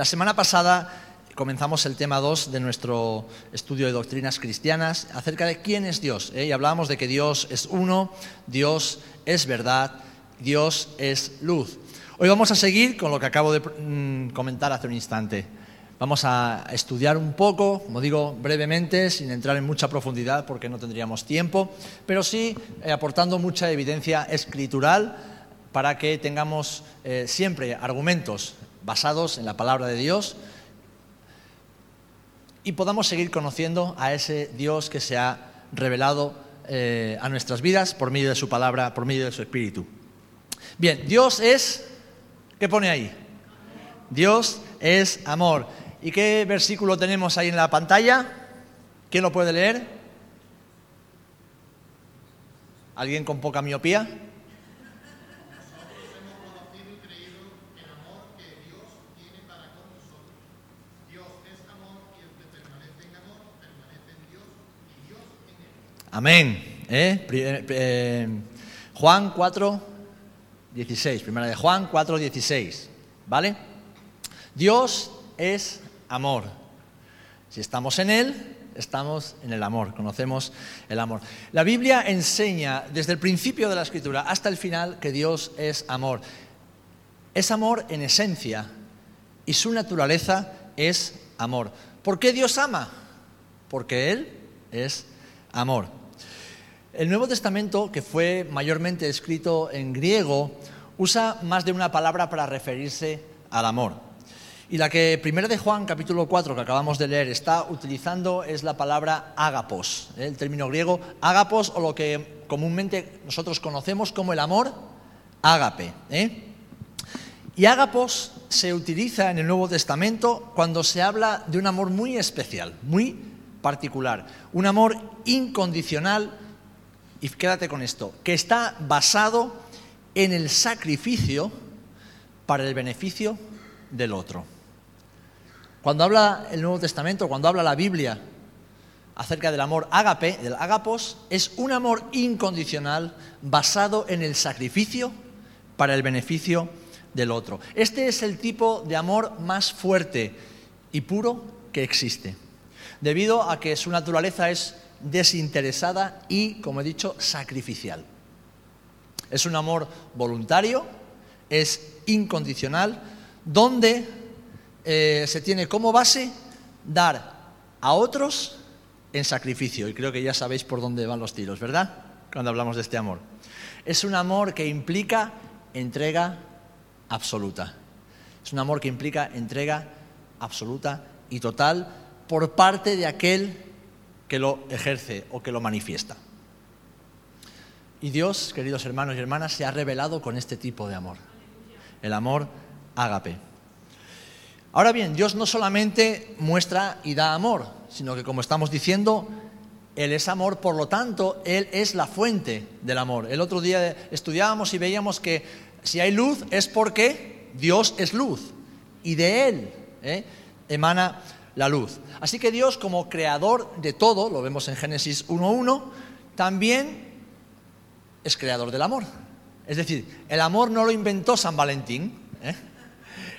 La semana pasada comenzamos el tema 2 de nuestro estudio de doctrinas cristianas acerca de quién es Dios. ¿eh? Y hablábamos de que Dios es uno, Dios es verdad, Dios es luz. Hoy vamos a seguir con lo que acabo de mm, comentar hace un instante. Vamos a estudiar un poco, como digo, brevemente, sin entrar en mucha profundidad porque no tendríamos tiempo, pero sí eh, aportando mucha evidencia escritural para que tengamos eh, siempre argumentos basados en la palabra de Dios y podamos seguir conociendo a ese Dios que se ha revelado eh, a nuestras vidas por medio de su palabra, por medio de su espíritu. Bien, Dios es, ¿qué pone ahí? Dios es amor. ¿Y qué versículo tenemos ahí en la pantalla? ¿Quién lo puede leer? ¿Alguien con poca miopía? Amén. ¿Eh? Eh, Juan 4, 16. Primera de Juan 4, 16. ¿Vale? Dios es amor. Si estamos en Él, estamos en el amor, conocemos el amor. La Biblia enseña desde el principio de la Escritura hasta el final que Dios es amor. Es amor en esencia y su naturaleza es amor. ¿Por qué Dios ama? Porque Él es amor. El Nuevo Testamento, que fue mayormente escrito en griego, usa más de una palabra para referirse al amor. Y la que primero de Juan, capítulo 4, que acabamos de leer, está utilizando es la palabra ágapos, ¿eh? el término griego ágapos o lo que comúnmente nosotros conocemos como el amor ágape. ¿eh? Y ágapos se utiliza en el Nuevo Testamento cuando se habla de un amor muy especial, muy particular, un amor incondicional y quédate con esto, que está basado en el sacrificio para el beneficio del otro. Cuando habla el Nuevo Testamento, cuando habla la Biblia acerca del amor ágape, del ágapos, es un amor incondicional basado en el sacrificio para el beneficio del otro. Este es el tipo de amor más fuerte y puro que existe, debido a que su naturaleza es desinteresada y, como he dicho, sacrificial. Es un amor voluntario, es incondicional, donde eh, se tiene como base dar a otros en sacrificio. Y creo que ya sabéis por dónde van los tiros, ¿verdad? Cuando hablamos de este amor. Es un amor que implica entrega absoluta. Es un amor que implica entrega absoluta y total por parte de aquel que lo ejerce o que lo manifiesta. Y Dios, queridos hermanos y hermanas, se ha revelado con este tipo de amor, el amor ágape. Ahora bien, Dios no solamente muestra y da amor, sino que como estamos diciendo, Él es amor, por lo tanto, Él es la fuente del amor. El otro día estudiábamos y veíamos que si hay luz es porque Dios es luz y de Él ¿eh? emana la luz. Así que Dios, como creador de todo, lo vemos en Génesis 1.1, también es creador del amor. Es decir, el amor no lo inventó San Valentín, ¿eh?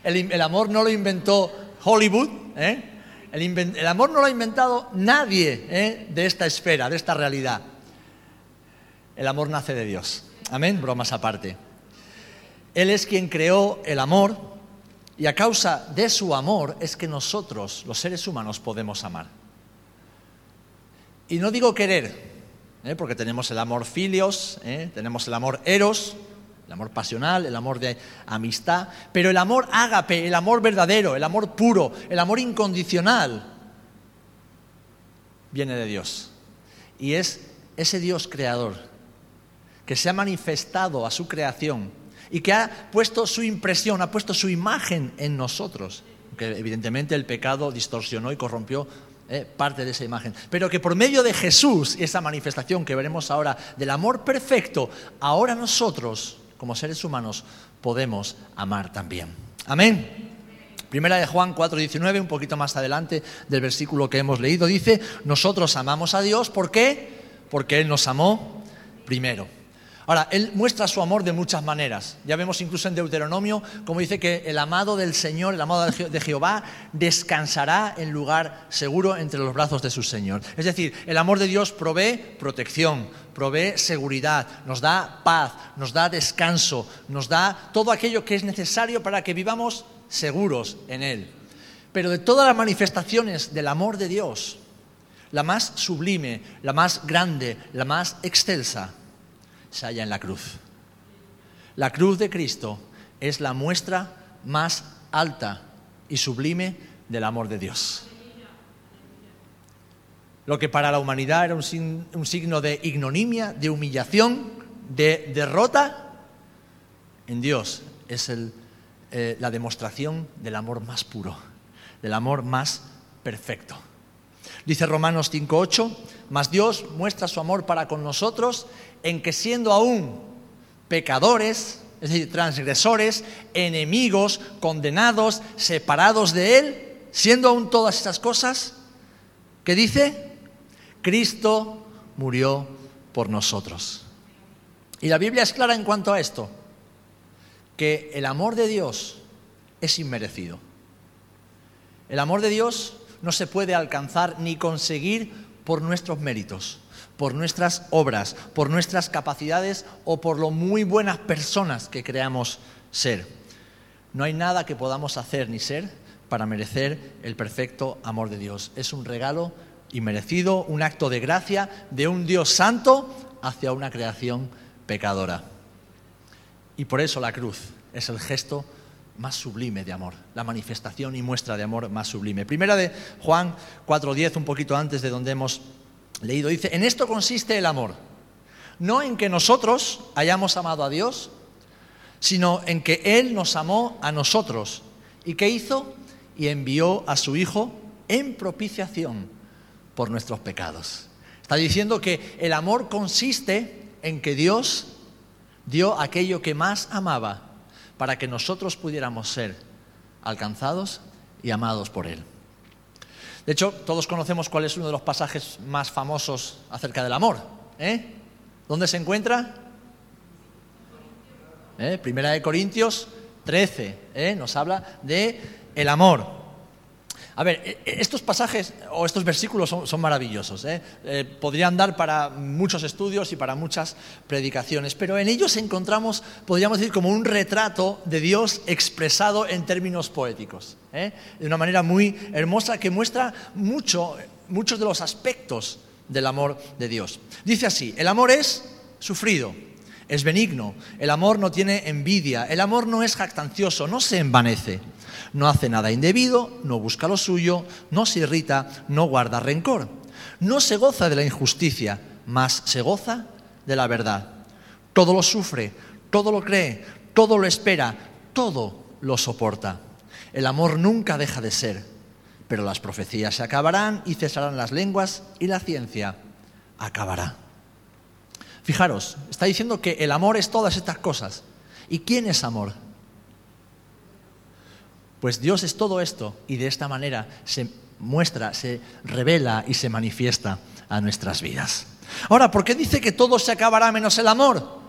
el, amor no lo inventó Hollywood, ¿eh? el, amor no lo ha inventado nadie ¿eh? de esta esfera, de esta realidad. El amor nace de Dios. Amén, bromas aparte. Él es quien creó el amor y a causa de su amor es que nosotros, los seres humanos, podemos amar. Y no digo querer, ¿eh? porque tenemos el amor filios, ¿eh? tenemos el amor eros, el amor pasional, el amor de amistad, pero el amor ágape, el amor verdadero, el amor puro, el amor incondicional, viene de Dios. Y es ese Dios creador que se ha manifestado a su creación y que ha puesto su impresión, ha puesto su imagen en nosotros, que evidentemente el pecado distorsionó y corrompió eh, parte de esa imagen, pero que por medio de Jesús, esa manifestación que veremos ahora del amor perfecto, ahora nosotros, como seres humanos, podemos amar también. Amén. Primera de Juan 4:19, un poquito más adelante del versículo que hemos leído, dice, nosotros amamos a Dios, ¿por qué? Porque Él nos amó primero. Ahora, Él muestra su amor de muchas maneras. Ya vemos incluso en Deuteronomio como dice que el amado del Señor, el amado de Jehová, descansará en lugar seguro entre los brazos de su Señor. Es decir, el amor de Dios provee protección, provee seguridad, nos da paz, nos da descanso, nos da todo aquello que es necesario para que vivamos seguros en Él. Pero de todas las manifestaciones del amor de Dios, la más sublime, la más grande, la más excelsa, se halla en la cruz. La cruz de Cristo es la muestra más alta y sublime del amor de Dios. Lo que para la humanidad era un, signo de ignominia, de humillación, de derrota, en Dios es eh, la demostración del amor más puro, del amor más perfecto. Dice Romanos 5.8, mas Dios muestra su amor para con nosotros en que siendo aún pecadores, es decir, transgresores, enemigos, condenados, separados de Él, siendo aún todas estas cosas, ¿qué dice? Cristo murió por nosotros. Y la Biblia es clara en cuanto a esto, que el amor de Dios es inmerecido. El amor de Dios no se puede alcanzar ni conseguir por nuestros méritos, por nuestras obras, por nuestras capacidades o por lo muy buenas personas que creamos ser. No hay nada que podamos hacer ni ser para merecer el perfecto amor de Dios. Es un regalo inmerecido, un acto de gracia de un Dios santo hacia una creación pecadora. Y por eso la cruz es el gesto más sublime de amor, la manifestación y muestra de amor más sublime. Primera de Juan 4.10, un poquito antes de donde hemos leído, dice, en esto consiste el amor, no en que nosotros hayamos amado a Dios, sino en que Él nos amó a nosotros. ¿Y qué hizo? Y envió a su Hijo en propiciación por nuestros pecados. Está diciendo que el amor consiste en que Dios dio aquello que más amaba para que nosotros pudiéramos ser alcanzados y amados por Él. De hecho, todos conocemos cuál es uno de los pasajes más famosos acerca del amor. ¿eh? ¿Dónde se encuentra? ¿Eh? Primera de Corintios 13. ¿eh? Nos habla de el amor. A ver, e, e, estos pasajes o estos versículos son, maravillosos. ¿eh? ¿eh? podrían dar para muchos estudios y para muchas predicaciones, pero en ellos encontramos, podríamos decir, como un retrato de Dios expresado en términos poéticos, ¿eh? de una manera muy hermosa que muestra mucho, muchos de los aspectos del amor de Dios. Dice así, el amor es sufrido, es benigno, el amor no tiene envidia, el amor no es jactancioso, no se envanece no hace nada indebido, no busca lo suyo, no se irrita, no guarda rencor. No se goza de la injusticia, mas se goza de la verdad. Todo lo sufre, todo lo cree, todo lo espera, todo lo soporta. El amor nunca deja de ser, pero las profecías se acabarán y cesarán las lenguas y la ciencia acabará. Fijaros, está diciendo que el amor es todas estas cosas. ¿Y quién es amor? Pues Dios es todo esto y de esta manera se muestra, se revela y se manifiesta a nuestras vidas. Ahora, ¿por qué dice que todo se acabará menos el amor?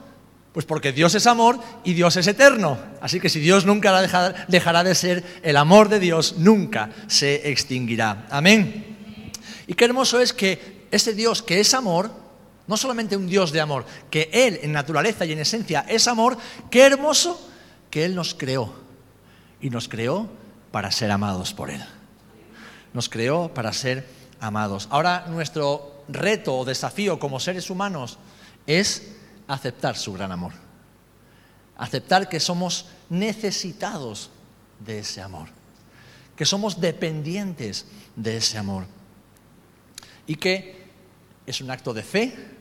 Pues porque Dios es amor y Dios es eterno. Así que si Dios nunca dejará de ser, el amor de Dios nunca se extinguirá. Amén. Y qué hermoso es que ese Dios que es amor, no solamente un Dios de amor, que Él en naturaleza y en esencia es amor, qué hermoso que Él nos creó y nos creó para ser amados por Él. Nos creó para ser amados. Ahora nuestro reto o desafío como seres humanos es aceptar su gran amor. Aceptar que somos necesitados de ese amor. Que somos dependientes de ese amor. Y que es un acto de fe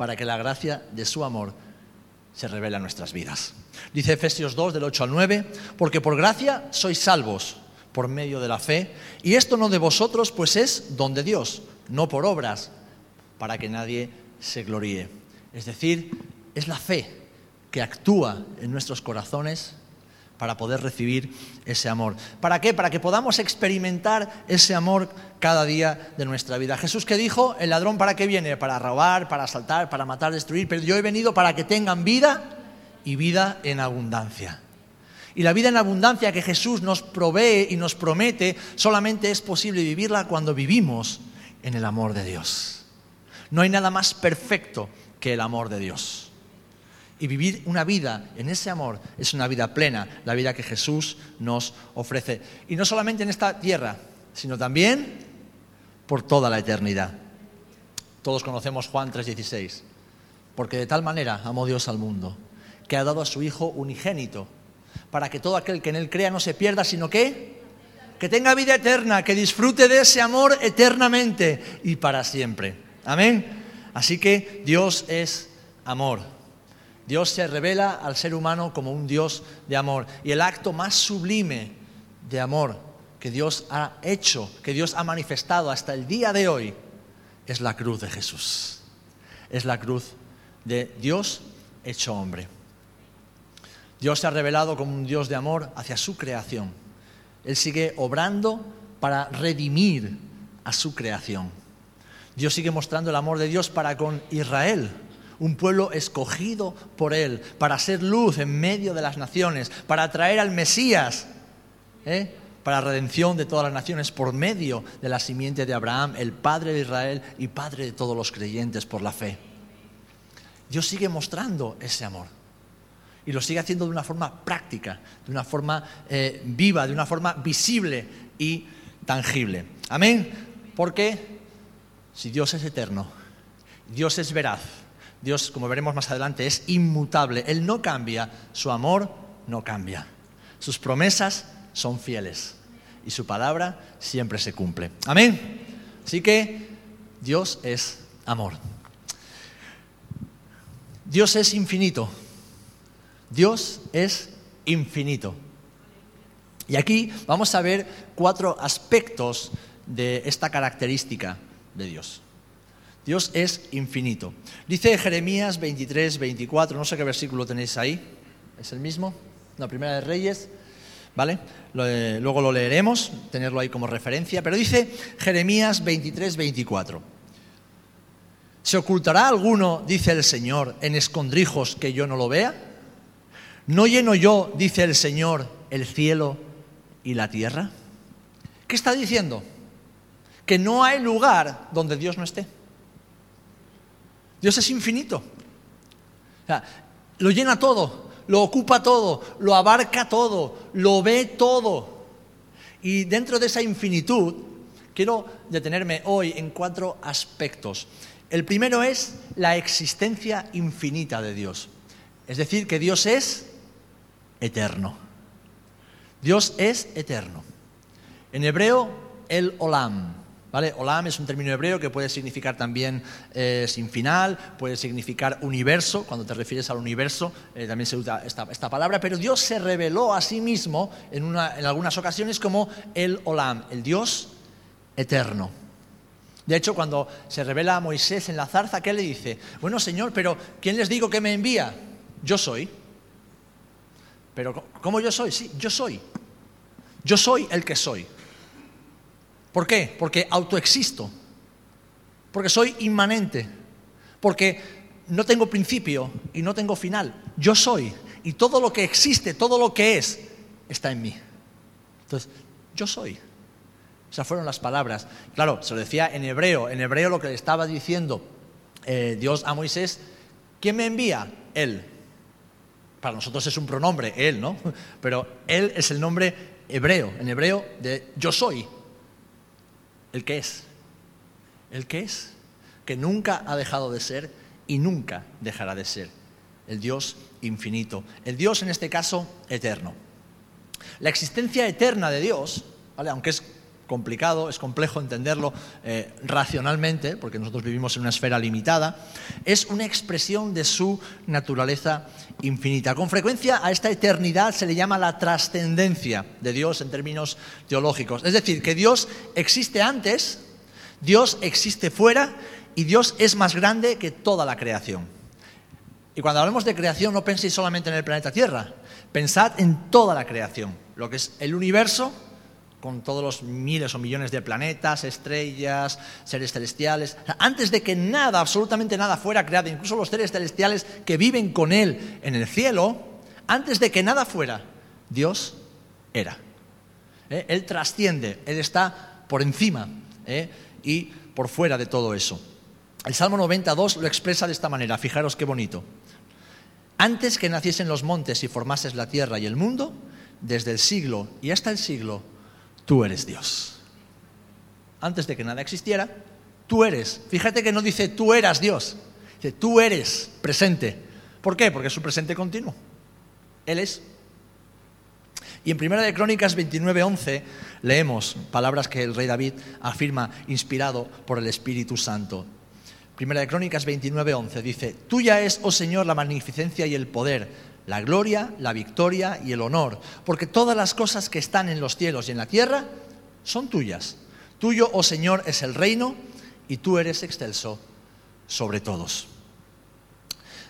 para que la gracia de su amor se revele a nuestras vidas. Dice Efesios 2 del 8 al 9, porque por gracia sois salvos por medio de la fe, y esto no de vosotros, pues es don de Dios, no por obras, para que nadie se gloríe. Es decir, es la fe que actúa en nuestros corazones para poder recibir ese amor. ¿Para qué? Para que podamos experimentar ese amor cada día de nuestra vida. Jesús que dijo, el ladrón para qué viene? Para robar, para asaltar, para matar, destruir, pero yo he venido para que tengan vida y vida en abundancia. Y la vida en abundancia que Jesús nos provee y nos promete solamente es posible vivirla cuando vivimos en el amor de Dios. No hay nada más perfecto que el amor de Dios. Y vivir una vida en ese amor es una vida plena, la vida que Jesús nos ofrece. Y no solamente en esta tierra, sino también por toda la eternidad. Todos conocemos Juan 3:16, porque de tal manera amó Dios al mundo, que ha dado a su Hijo unigénito, para que todo aquel que en él crea no se pierda, sino que que tenga vida eterna, que disfrute de ese amor eternamente y para siempre. Amén. Así que Dios es amor. Dios se revela al ser humano como un Dios de amor. Y el acto más sublime de amor que Dios ha hecho, que Dios ha manifestado hasta el día de hoy, es la cruz de Jesús. Es la cruz de Dios hecho hombre. Dios se ha revelado como un Dios de amor hacia su creación. Él sigue obrando para redimir a su creación. Dios sigue mostrando el amor de Dios para con Israel, un pueblo escogido por Él, para ser luz en medio de las naciones, para traer al Mesías, ¿eh? para redención de todas las naciones por medio de la simiente de Abraham, el Padre de Israel y Padre de todos los creyentes por la fe. Dios sigue mostrando ese amor y lo sigue haciendo de una forma práctica, de una forma eh, viva, de una forma visible y tangible. Amén. Porque si Dios es eterno, Dios es veraz, Dios, como veremos más adelante, es inmutable, Él no cambia, su amor no cambia, sus promesas son fieles y su palabra siempre se cumple. Amén. Así que Dios es amor. Dios es infinito. Dios es infinito. Y aquí vamos a ver cuatro aspectos de esta característica de Dios. Dios es infinito. Dice Jeremías 23, 24, no sé qué versículo tenéis ahí, ¿es el mismo? La primera de Reyes, ¿vale? Eh, luego lo leeremos, tenerlo ahí como referencia, pero dice Jeremías 23, 24. ¿Se ocultará alguno, dice el Señor, en escondrijos que yo no lo vea? ¿No lleno yo, dice el Señor, el cielo y la tierra? ¿Qué está diciendo? Que no hay lugar donde Dios no esté. Dios es infinito. lo llena todo, lo ocupa todo, lo abarca todo, lo ve todo. Y dentro de esa infinitud, quiero detenerme hoy en cuatro aspectos. El primero es la existencia infinita de Dios. Es decir, que Dios es eterno. Dios es eterno. En hebreo, el olam. ¿Vale? Olam es un término hebreo que puede significar también eh, sin final, puede significar universo, cuando te refieres al universo eh, también se usa esta, palabra, pero Dios se reveló a sí mismo en, en algunas ocasiones como el Olam, el Dios eterno. De hecho, cuando se revela a Moisés en la zarza, ¿qué le dice? Bueno, Señor, pero ¿quién les digo que me envía? Yo soy. Pero ¿cómo yo soy? Sí, yo soy. Yo soy el que soy. ¿Por qué? Porque autoexisto. Porque soy inmanente. Porque no tengo principio y no tengo final. Yo soy. Y todo lo que existe, todo lo que es, está en mí. Entonces, yo soy. Esas fueron las palabras. Claro, se lo decía en hebreo. En hebreo lo que le estaba diciendo eh, Dios a Moisés, ¿quién me envía? Él. Para nosotros es un pronombre, Él, ¿no? Pero Él es el nombre hebreo, en hebreo de yo soy, el que es, el que es, que nunca ha dejado de ser y nunca dejará de ser, el Dios infinito, el Dios en este caso eterno. La existencia eterna de Dios, ¿vale? aunque es complicado, es complejo entenderlo eh, racionalmente, porque nosotros vivimos en una esfera limitada, es una expresión de su naturaleza infinita. Con frecuencia a esta eternidad se le llama la trascendencia de Dios en términos teológicos. Es decir, que Dios existe antes, Dios existe fuera y Dios es más grande que toda la creación. Y cuando hablamos de creación no penséis solamente en el planeta Tierra, Pensad en toda la creación, lo que es el universo, con todos los miles o millones de planetas, estrellas, seres celestiales. Antes de que nada, absolutamente nada fuera creado, incluso los seres celestiales que viven con Él en el cielo, antes de que nada fuera, Dios era. ¿Eh? Él trasciende, Él está por encima ¿eh? y por fuera de todo eso. El Salmo 92 lo expresa de esta manera, fijaros qué bonito. Antes que naciesen los montes y formases la tierra y el mundo, desde el siglo y hasta el siglo, tú eres Dios. Antes de que nada existiera, tú eres. Fíjate que no dice tú eras Dios, dice tú eres presente. ¿Por qué? Porque es su presente continuo. Él es. Y en Primera de Crónicas 29:11 leemos palabras que el rey David afirma inspirado por el Espíritu Santo. Primera de Crónicas 29:11 dice, Tuya es, oh Señor, la magnificencia y el poder, la gloria, la victoria y el honor, porque todas las cosas que están en los cielos y en la tierra son tuyas. Tuyo, oh Señor, es el reino y tú eres excelso sobre todos.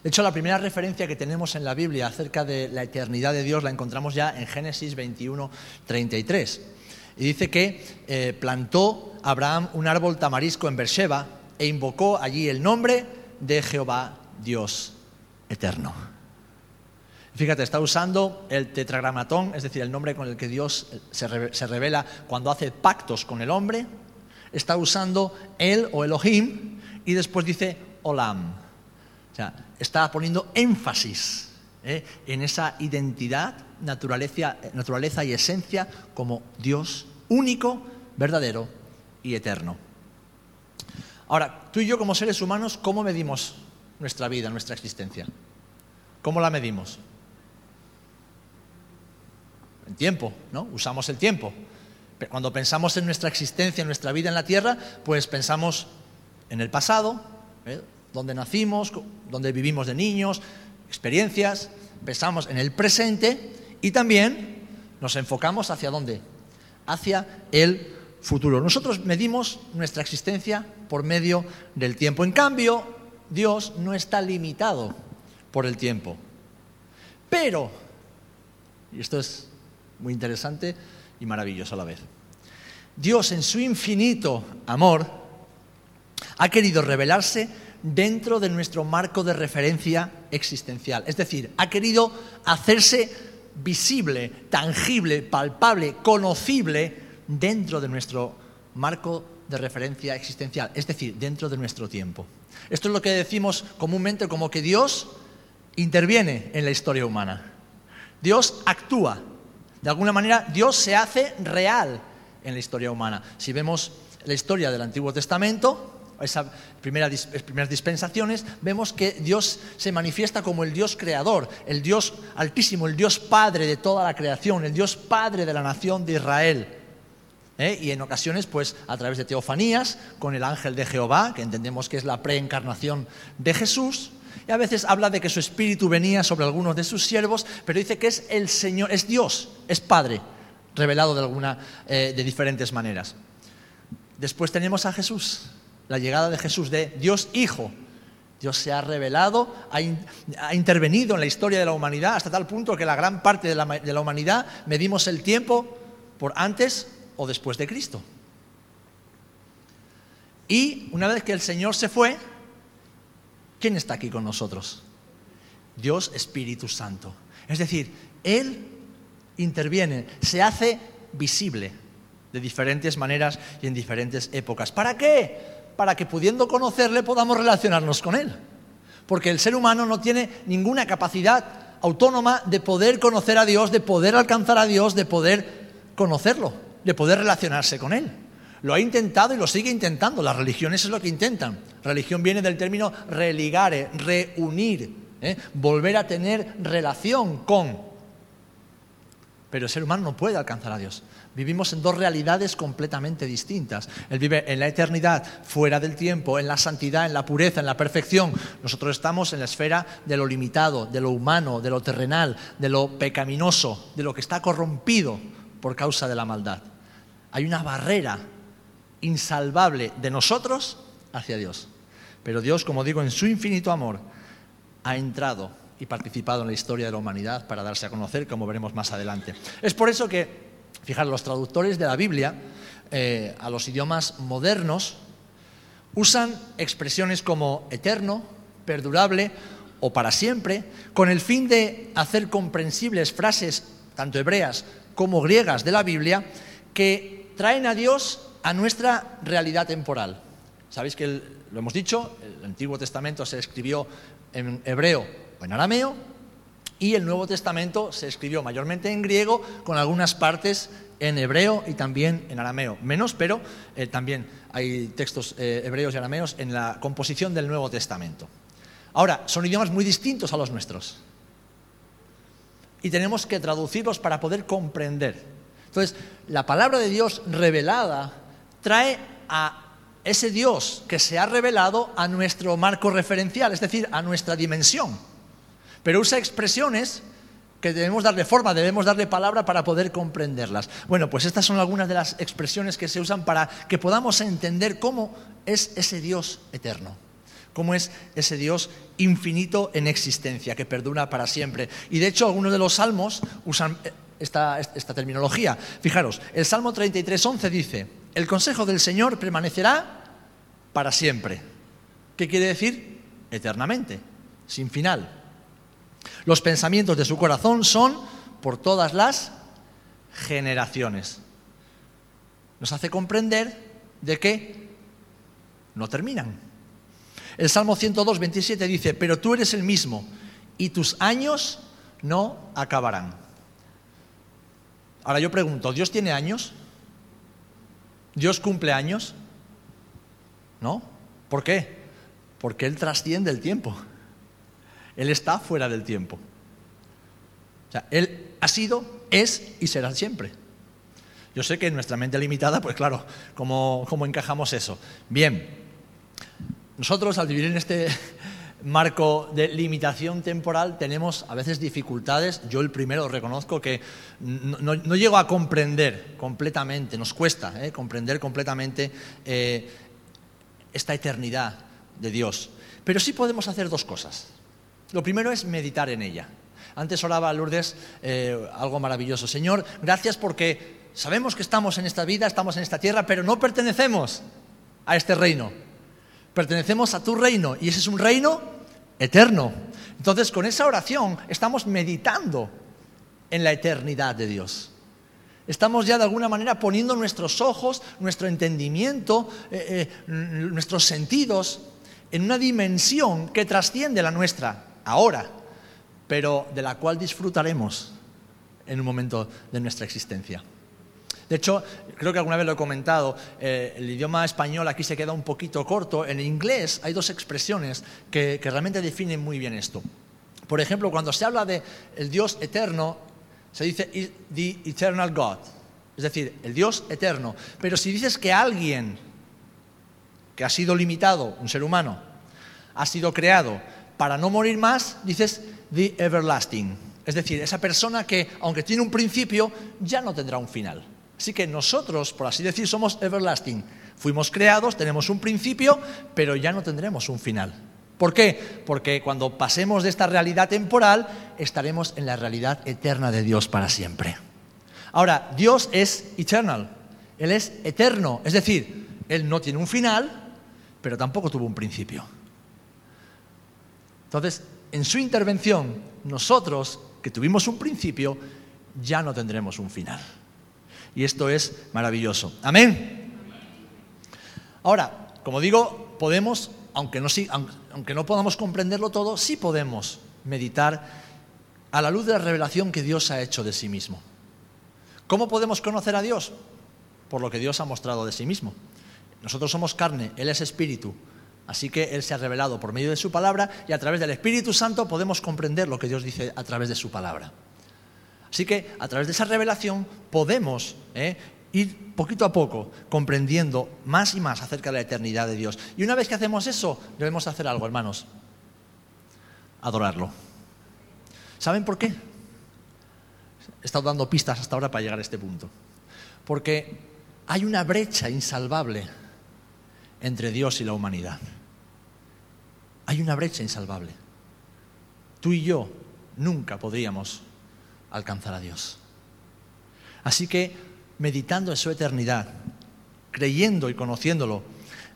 De hecho, la primera referencia que tenemos en la Biblia acerca de la eternidad de Dios la encontramos ya en Génesis 21, 33. Y dice que eh, plantó Abraham un árbol tamarisco en Beersheba e invocó allí el nombre de Jehová Dios eterno. Fíjate, está usando el tetragramatón, es decir, el nombre con el que Dios se revela cuando hace pactos con el hombre. Está usando él o Elohim y después dice Olam. O sea, está poniendo énfasis ¿eh? en esa identidad, naturaleza, naturaleza y esencia como Dios único, verdadero y eterno. Ahora, tú y yo como seres humanos, ¿cómo medimos nuestra vida, nuestra existencia? ¿Cómo la medimos? En tiempo, ¿no? Usamos el tiempo. Cuando pensamos en nuestra existencia, en nuestra vida en la tierra, pues pensamos en el pasado, ¿eh? donde nacimos, donde vivimos de niños, experiencias, pensamos en el presente y también nos enfocamos hacia dónde? Hacia el futuro. Nosotros medimos nuestra existencia por medio del tiempo. En cambio, Dios no está limitado por el tiempo. Pero, y esto es muy interesante y maravilloso a la vez, Dios en su infinito amor ha querido revelarse dentro de nuestro marco de referencia existencial. Es decir, ha querido hacerse visible, tangible, palpable, conocible dentro de nuestro marco de referencia existencial, es decir, dentro de nuestro tiempo. Esto es lo que decimos comúnmente como que Dios interviene en la historia humana. Dios actúa. De alguna manera, Dios se hace real en la historia humana. Si vemos la historia del Antiguo Testamento, esas primeras, primeras dispensaciones, vemos que Dios se manifiesta como el Dios creador, el Dios altísimo, el Dios padre de toda la creación, el Dios padre de la nación de Israel. ¿eh? Y en ocasiones, pues a través de teofanías, con el ángel de Jehová, que entendemos que es la preencarnación de Jesús, y a veces habla de que su espíritu venía sobre algunos de sus siervos, pero dice que es el Señor, es Dios, es Padre, revelado de alguna, eh, de diferentes maneras. Después tenemos a Jesús, la llegada de Jesús, de Dios Hijo. Dios se ha revelado, ha, intervenido en la historia de la humanidad hasta tal punto que la gran parte de la, de la humanidad medimos el tiempo por antes o después de Cristo. Y una vez que el Señor se fue, ¿quién está aquí con nosotros? Dios Espíritu Santo. Es decir, Él interviene, se hace visible de diferentes maneras y en diferentes épocas. ¿Para qué? para que pudiendo conocerle podamos relacionarnos con él. Porque el ser humano no tiene ninguna capacidad autónoma de poder conocer a Dios, de poder alcanzar a Dios, de poder conocerlo, de poder relacionarse con él. Lo ha intentado y lo sigue intentando. Las religiones es lo que intentan. Religión viene del término religare, reunir, ¿eh? volver a tener relación con. Pero el ser humano no puede alcanzar a Dios. Vivimos en dos realidades completamente distintas. Él vive en la eternidad, fuera del tiempo, en la santidad, en la pureza, en la perfección. Nosotros estamos en la esfera de lo limitado, de lo humano, de lo terrenal, de lo pecaminoso, de lo que está corrompido por causa de la maldad. Hay una barrera insalvable de nosotros hacia Dios. Pero Dios, como digo, en su infinito amor, ha entrado y participado en la historia de la humanidad para darse a conocer, como veremos más adelante. Es por eso que, fijaros, los traductores de la Biblia eh, a los idiomas modernos usan expresiones como eterno, perdurable o para siempre, con el fin de hacer comprensibles frases, tanto hebreas como griegas de la Biblia, que traen a Dios a nuestra realidad temporal. Sabéis que lo hemos dicho, el Antiguo Testamento se escribió en hebreo o en arameo y el Nuevo Testamento se escribió mayormente en griego con algunas partes en hebreo y también en arameo. Menos, pero eh, también hay textos eh, hebreos y arameos en la composición del Nuevo Testamento. Ahora, son idiomas muy distintos a los nuestros. Y tenemos que traducirlos para poder comprender. Entonces, la palabra de Dios revelada trae a ese Dios que se ha revelado a nuestro marco referencial, es decir, a nuestra dimensión. Pero usa expresiones que debemos darle forma, debemos darle palabra para poder comprenderlas. Bueno, pues estas son algunas de las expresiones que se usan para que podamos entender cómo es ese Dios eterno, cómo es ese Dios infinito en existencia, que perdura para siempre. Y de hecho, algunos de los salmos usan eh, esta, esta terminología. Fijaros, el Salmo 33.11 dice, el consejo del Señor permanecerá para siempre. ¿Qué quiere decir? Eternamente, sin final. Los pensamientos de su corazón son por todas las generaciones. Nos hace comprender de que no terminan. El Salmo 102, 27 dice, pero tú eres el mismo y tus años no acabarán. Ahora yo pregunto, ¿Dios tiene años? ¿Dios cumple años? ¿No? ¿Por qué? Porque Él trasciende el tiempo. Él está fuera del tiempo. O sea, Él ha sido, es y será siempre. Yo sé que en nuestra mente limitada, pues claro, ¿cómo, cómo encajamos eso? Bien, nosotros al vivir en este marco de limitación temporal tenemos a veces dificultades. Yo el primero reconozco que no, llego a comprender completamente, nos cuesta ¿eh? comprender completamente eh, esta eternidad de Dios. Pero sí podemos hacer dos cosas. Lo primero es meditar en ella. Antes oraba Lourdes eh, algo maravilloso. Señor, gracias porque sabemos que estamos en esta vida, estamos en esta tierra, pero no pertenecemos a este reino. Pertenecemos a tu reino y ese es un reino eterno. Entonces, con esa oración estamos meditando en la eternidad de Dios. Estamos ya de alguna manera poniendo nuestros ojos, nuestro entendimiento, eh, eh, nuestros sentidos en una dimensión que trasciende la nuestra ahora, pero de la cual disfrutaremos en un momento de nuestra existencia. De hecho, creo que alguna vez lo he comentado, eh, el idioma español aquí se queda un poquito corto. En inglés hay dos expresiones que, realmente definen muy bien esto. Por ejemplo, cuando se habla de el Dios eterno, se dice the eternal God, es decir, el Dios eterno. Pero si dices que alguien que ha sido limitado, un ser humano, ha sido creado para no morir más, dices the everlasting. Es decir, esa persona que, aunque tiene un principio, ya no tendrá un final. Así que nosotros, por así decir, somos everlasting. Fuimos creados, tenemos un principio, pero ya no tendremos un final. ¿Por qué? Porque cuando pasemos de esta realidad temporal, estaremos en la realidad eterna de Dios para siempre. Ahora, Dios es eternal, Él es eterno, es decir, Él no tiene un final, pero tampoco tuvo un principio. Entonces, en su intervención, nosotros, que tuvimos un principio, ya no tendremos un final. Y esto es maravilloso. Amén. Ahora, como digo, podemos, aunque no, aunque no podamos comprenderlo todo, sí podemos meditar a la luz de la revelación que Dios ha hecho de sí mismo. ¿Cómo podemos conocer a Dios? Por lo que Dios ha mostrado de sí mismo. Nosotros somos carne, Él es espíritu. Así que Él se ha revelado por medio de su palabra y a través del Espíritu Santo podemos comprender lo que Dios dice a través de su palabra. Así que a través de esa revelación podemos ¿eh? ir poquito a poco comprendiendo más y más acerca de la eternidad de Dios. Y una vez que hacemos eso, debemos hacer algo, hermanos. Adorarlo. ¿Saben por qué? He estado dando pistas hasta ahora para llegar a este punto. Porque hay una brecha insalvable entre Dios y la humanidad hay una brecha insalvable. tú y yo nunca podríamos alcanzar a Dios. Así que, meditando en su eternidad, creyendo y conociéndolo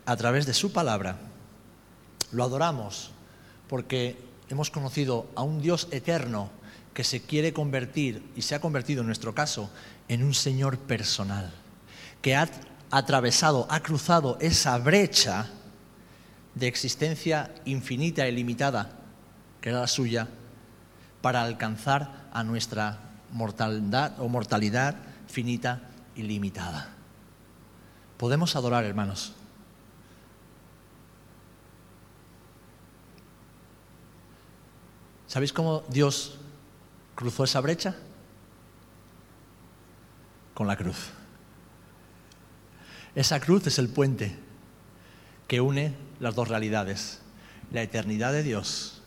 a través de su palabra, lo adoramos porque hemos conocido a un Dios eterno que se quiere convertir y se ha convertido en nuestro caso en un Señor personal, que ha atravesado, ha cruzado esa brecha de existencia infinita y limitada, que era la suya, para alcanzar a nuestra mortalidad o mortalidad finita y limitada. Podemos adorar, hermanos. ¿Sabéis cómo Dios cruzó esa brecha? Con la cruz. Esa cruz es el puente que une las dos realidades, la eternidad de Dios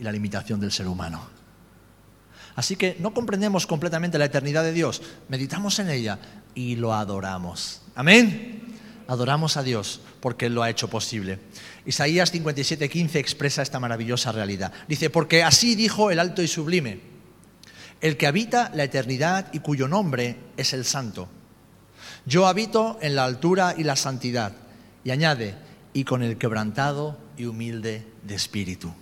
y la limitación del ser humano. Así que no comprendemos completamente la eternidad de Dios, meditamos en ella y lo adoramos. Amén. Adoramos a Dios porque Él lo ha hecho posible. Isaías 57:15 expresa esta maravillosa realidad. Dice, porque así dijo el alto y sublime, el que habita la eternidad y cuyo nombre es el santo. Yo habito en la altura y la santidad. Y añade, y con el quebrantado y humilde de espíritu,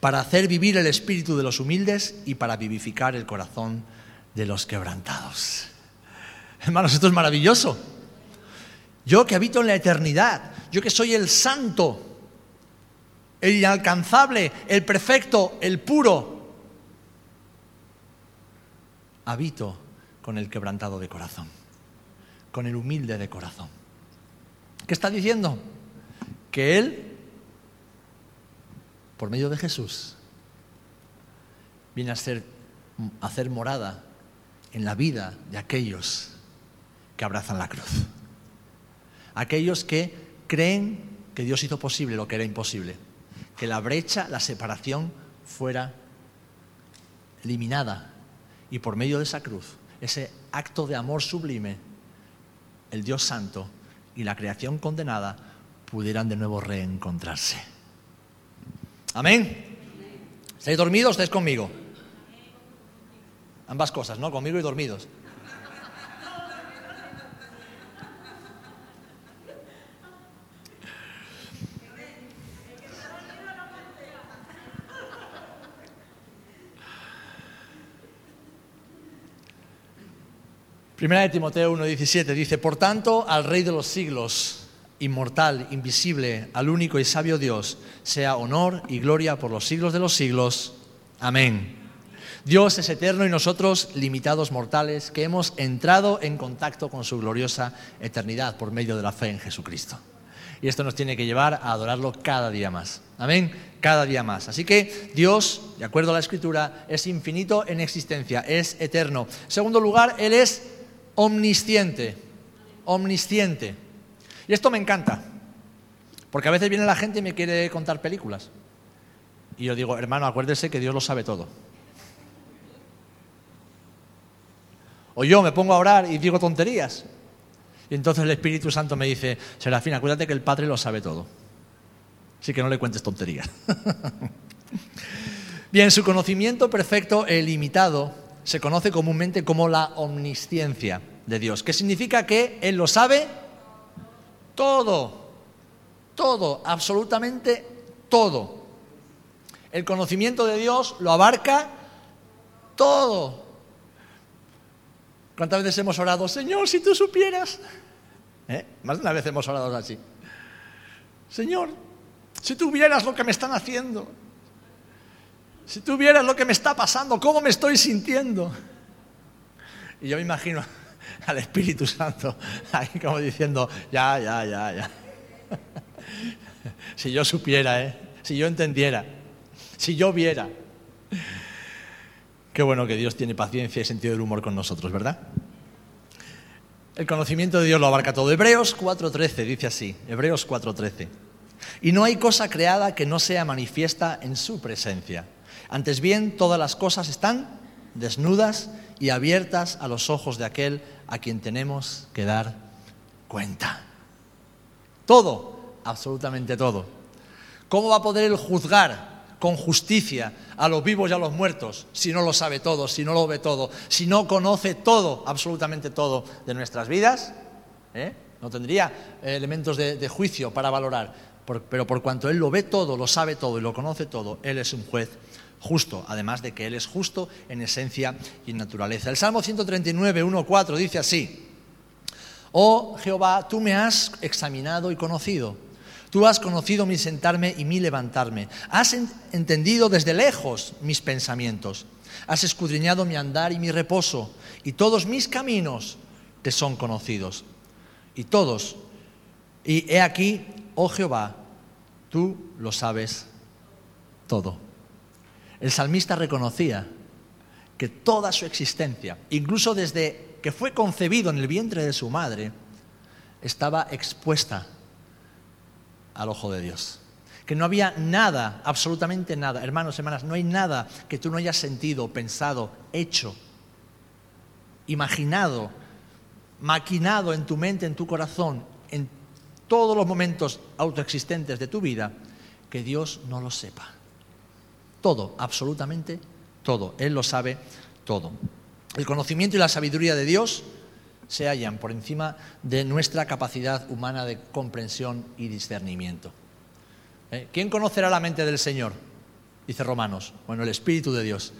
para hacer vivir el espíritu de los humildes y para vivificar el corazón de los quebrantados. Hermanos, esto es maravilloso. Yo que habito en la eternidad, yo que soy el santo, el inalcanzable, el perfecto, el puro, habito con el quebrantado de corazón, con el humilde de corazón. ¿Qué está diciendo? que Él, por medio de Jesús, viene a, hacer morada en la vida de aquellos que abrazan la cruz. Aquellos que creen que Dios hizo posible lo que era imposible, que la brecha, la separación fuera eliminada y por medio de esa cruz, ese acto de amor sublime, el Dios Santo y la creación condenada pudieran de nuevo reencontrarse. Amén. ¿Estáis dormidos o estáis conmigo? Ambas cosas, ¿no? Conmigo y dormidos. Primera de Timoteo 1.17 dice, por tanto, al Rey de los siglos, inmortal, invisible, al único y sabio Dios, sea honor y gloria por los siglos de los siglos. Amén. Dios es eterno y nosotros limitados mortales que hemos entrado en contacto con su gloriosa eternidad por medio de la fe en Jesucristo. Y esto nos tiene que llevar a adorarlo cada día más. Amén. Cada día más. Así que Dios, de acuerdo a la Escritura, es infinito en existencia, es eterno. En segundo lugar, Él es omnisciente. Omnisciente. Esto me encanta, porque a veces viene la gente y me quiere contar películas. Y yo digo, hermano, acuérdese que Dios lo sabe todo. O yo me pongo a orar y digo tonterías. Y entonces el Espíritu Santo me dice, Serafín, acuérdate que el Padre lo sabe todo. Así que no le cuentes tonterías. Bien, su conocimiento perfecto e ilimitado se conoce comúnmente como la omnisciencia de Dios, que significa que Él lo sabe todo, todo, absolutamente todo. El conocimiento de Dios lo abarca todo. ¿Cuántas veces hemos orado, Señor, si tú supieras? ¿Eh? Más de una vez hemos orado así. Señor, si tú vieras lo que me están haciendo, si tú vieras lo que me está pasando, cómo me estoy sintiendo. Y yo me imagino al Espíritu Santo, ahí como diciendo, ya, ya, ya, ya. si yo supiera, ¿eh? si yo entendiera, si yo viera. Qué bueno que Dios tiene paciencia y sentido del humor con nosotros, ¿verdad? El conocimiento de Dios lo abarca todo. Hebreos 4.13 dice así, Hebreos 4.13. Y no hay cosa creada que no sea manifiesta en su presencia. Antes bien, todas las cosas están desnudas y abiertas a los ojos de aquel a quien tenemos que dar cuenta. Todo, absolutamente todo. ¿Cómo va a poder él juzgar con justicia a los vivos y a los muertos si no lo sabe todo, si no lo ve todo, si no conoce todo, absolutamente todo de nuestras vidas? ¿Eh? No tendría elementos de, juicio para valorar, pero por cuanto Él lo ve todo, lo sabe todo y lo conoce todo, Él es un juez justo, además de que Él es justo en esencia y en naturaleza. El Salmo 139, 1, 4 dice así, Oh Jehová, tú me has examinado y conocido. Tú has conocido mi sentarme y mi levantarme. Has entendido desde lejos mis pensamientos. Has escudriñado mi andar y mi reposo. Y todos mis caminos te son conocidos. Y todos. Y he aquí, oh Jehová, tú lo sabes todo. El salmista reconocía que toda su existencia, incluso desde que fue concebido en el vientre de su madre, estaba expuesta al ojo de Dios. Que no había nada, absolutamente nada, hermanos, hermanas, no hay nada que tú no hayas sentido, pensado, hecho, imaginado, maquinado en tu mente, en tu corazón, en todos los momentos autoexistentes de tu vida, que Dios no lo sepa. Todo, absolutamente todo. Él lo sabe todo. El conocimiento y la sabiduría de Dios se hallan por encima de nuestra capacidad humana de comprensión y discernimiento. ¿Eh? ¿Quién conocerá la mente del Señor? Dice Romanos. Bueno, el Espíritu de Dios.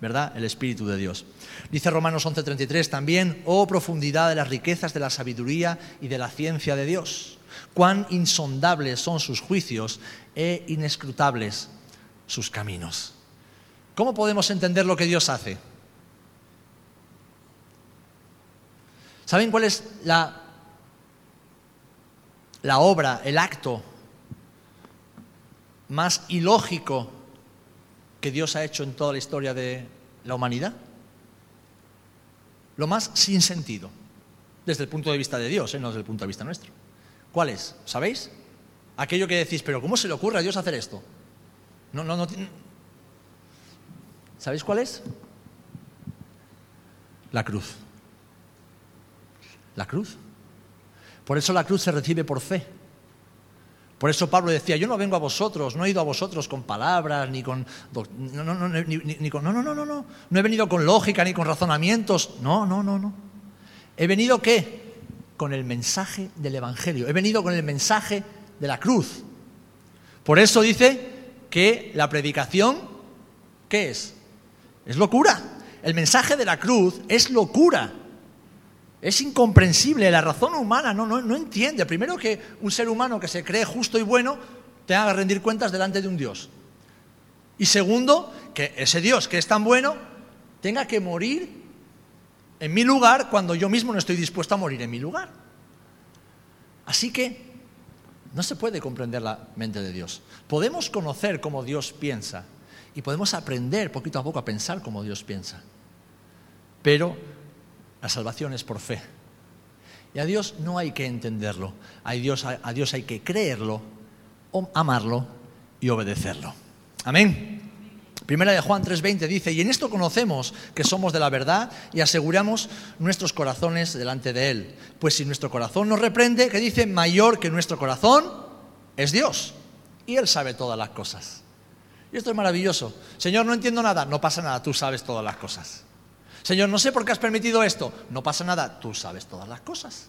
¿Verdad? El Espíritu de Dios. Dice Romanos 11:33 también, oh profundidad de las riquezas de la sabiduría y de la ciencia de Dios. Cuán insondables son sus juicios e inescrutables sus caminos. ¿Cómo podemos entender lo que Dios hace? ¿Saben cuál es la, la obra, el acto más ilógico que Dios ha hecho en toda la historia de la humanidad? Lo más sin sentido, desde el punto de vista de Dios, ¿eh? no desde el punto de vista nuestro. ¿Cuál es? ¿Sabéis? Aquello que decís, pero ¿cómo se le ocurre a Dios hacer esto? No, no, no. ¿Sabéis cuál es? La cruz. La cruz. Por eso la cruz se recibe por fe. Por eso Pablo decía, yo no vengo a vosotros, no he ido a vosotros con palabras, ni con... No, no, no, ni, con, no, no, no, no, no. No he venido con lógica, ni con razonamientos. No, no, no, no. He venido qué? Con el mensaje del Evangelio. He venido con el mensaje de la cruz. Por eso dice, que la predicación, ¿qué es? Es locura. El mensaje de la cruz es locura. Es incomprensible, la razón humana no, no, entiende. Primero que un ser humano que se cree justo y bueno tenga que rendir cuentas delante de un Dios. Y segundo, que ese Dios que es tan bueno tenga que morir en mi lugar cuando yo mismo no estoy dispuesto a morir en mi lugar. Así que no se puede comprender la mente de Dios. Podemos conocer cómo Dios piensa y podemos aprender poquito a poco a pensar como Dios piensa. Pero la salvación es por fe. Y a Dios no hay que entenderlo. A Dios, a Dios hay que creerlo, amarlo y obedecerlo. Amén. Primera de Juan 3:20 dice, y en esto conocemos que somos de la verdad y aseguramos nuestros corazones delante de Él. Pues si nuestro corazón nos reprende, que dice, mayor que nuestro corazón es Dios. Y Él sabe todas las cosas. Y esto es maravilloso. Señor, no entiendo nada. No pasa nada, tú sabes todas las cosas. Señor, no sé por qué has permitido esto. No pasa nada, tú sabes todas las cosas.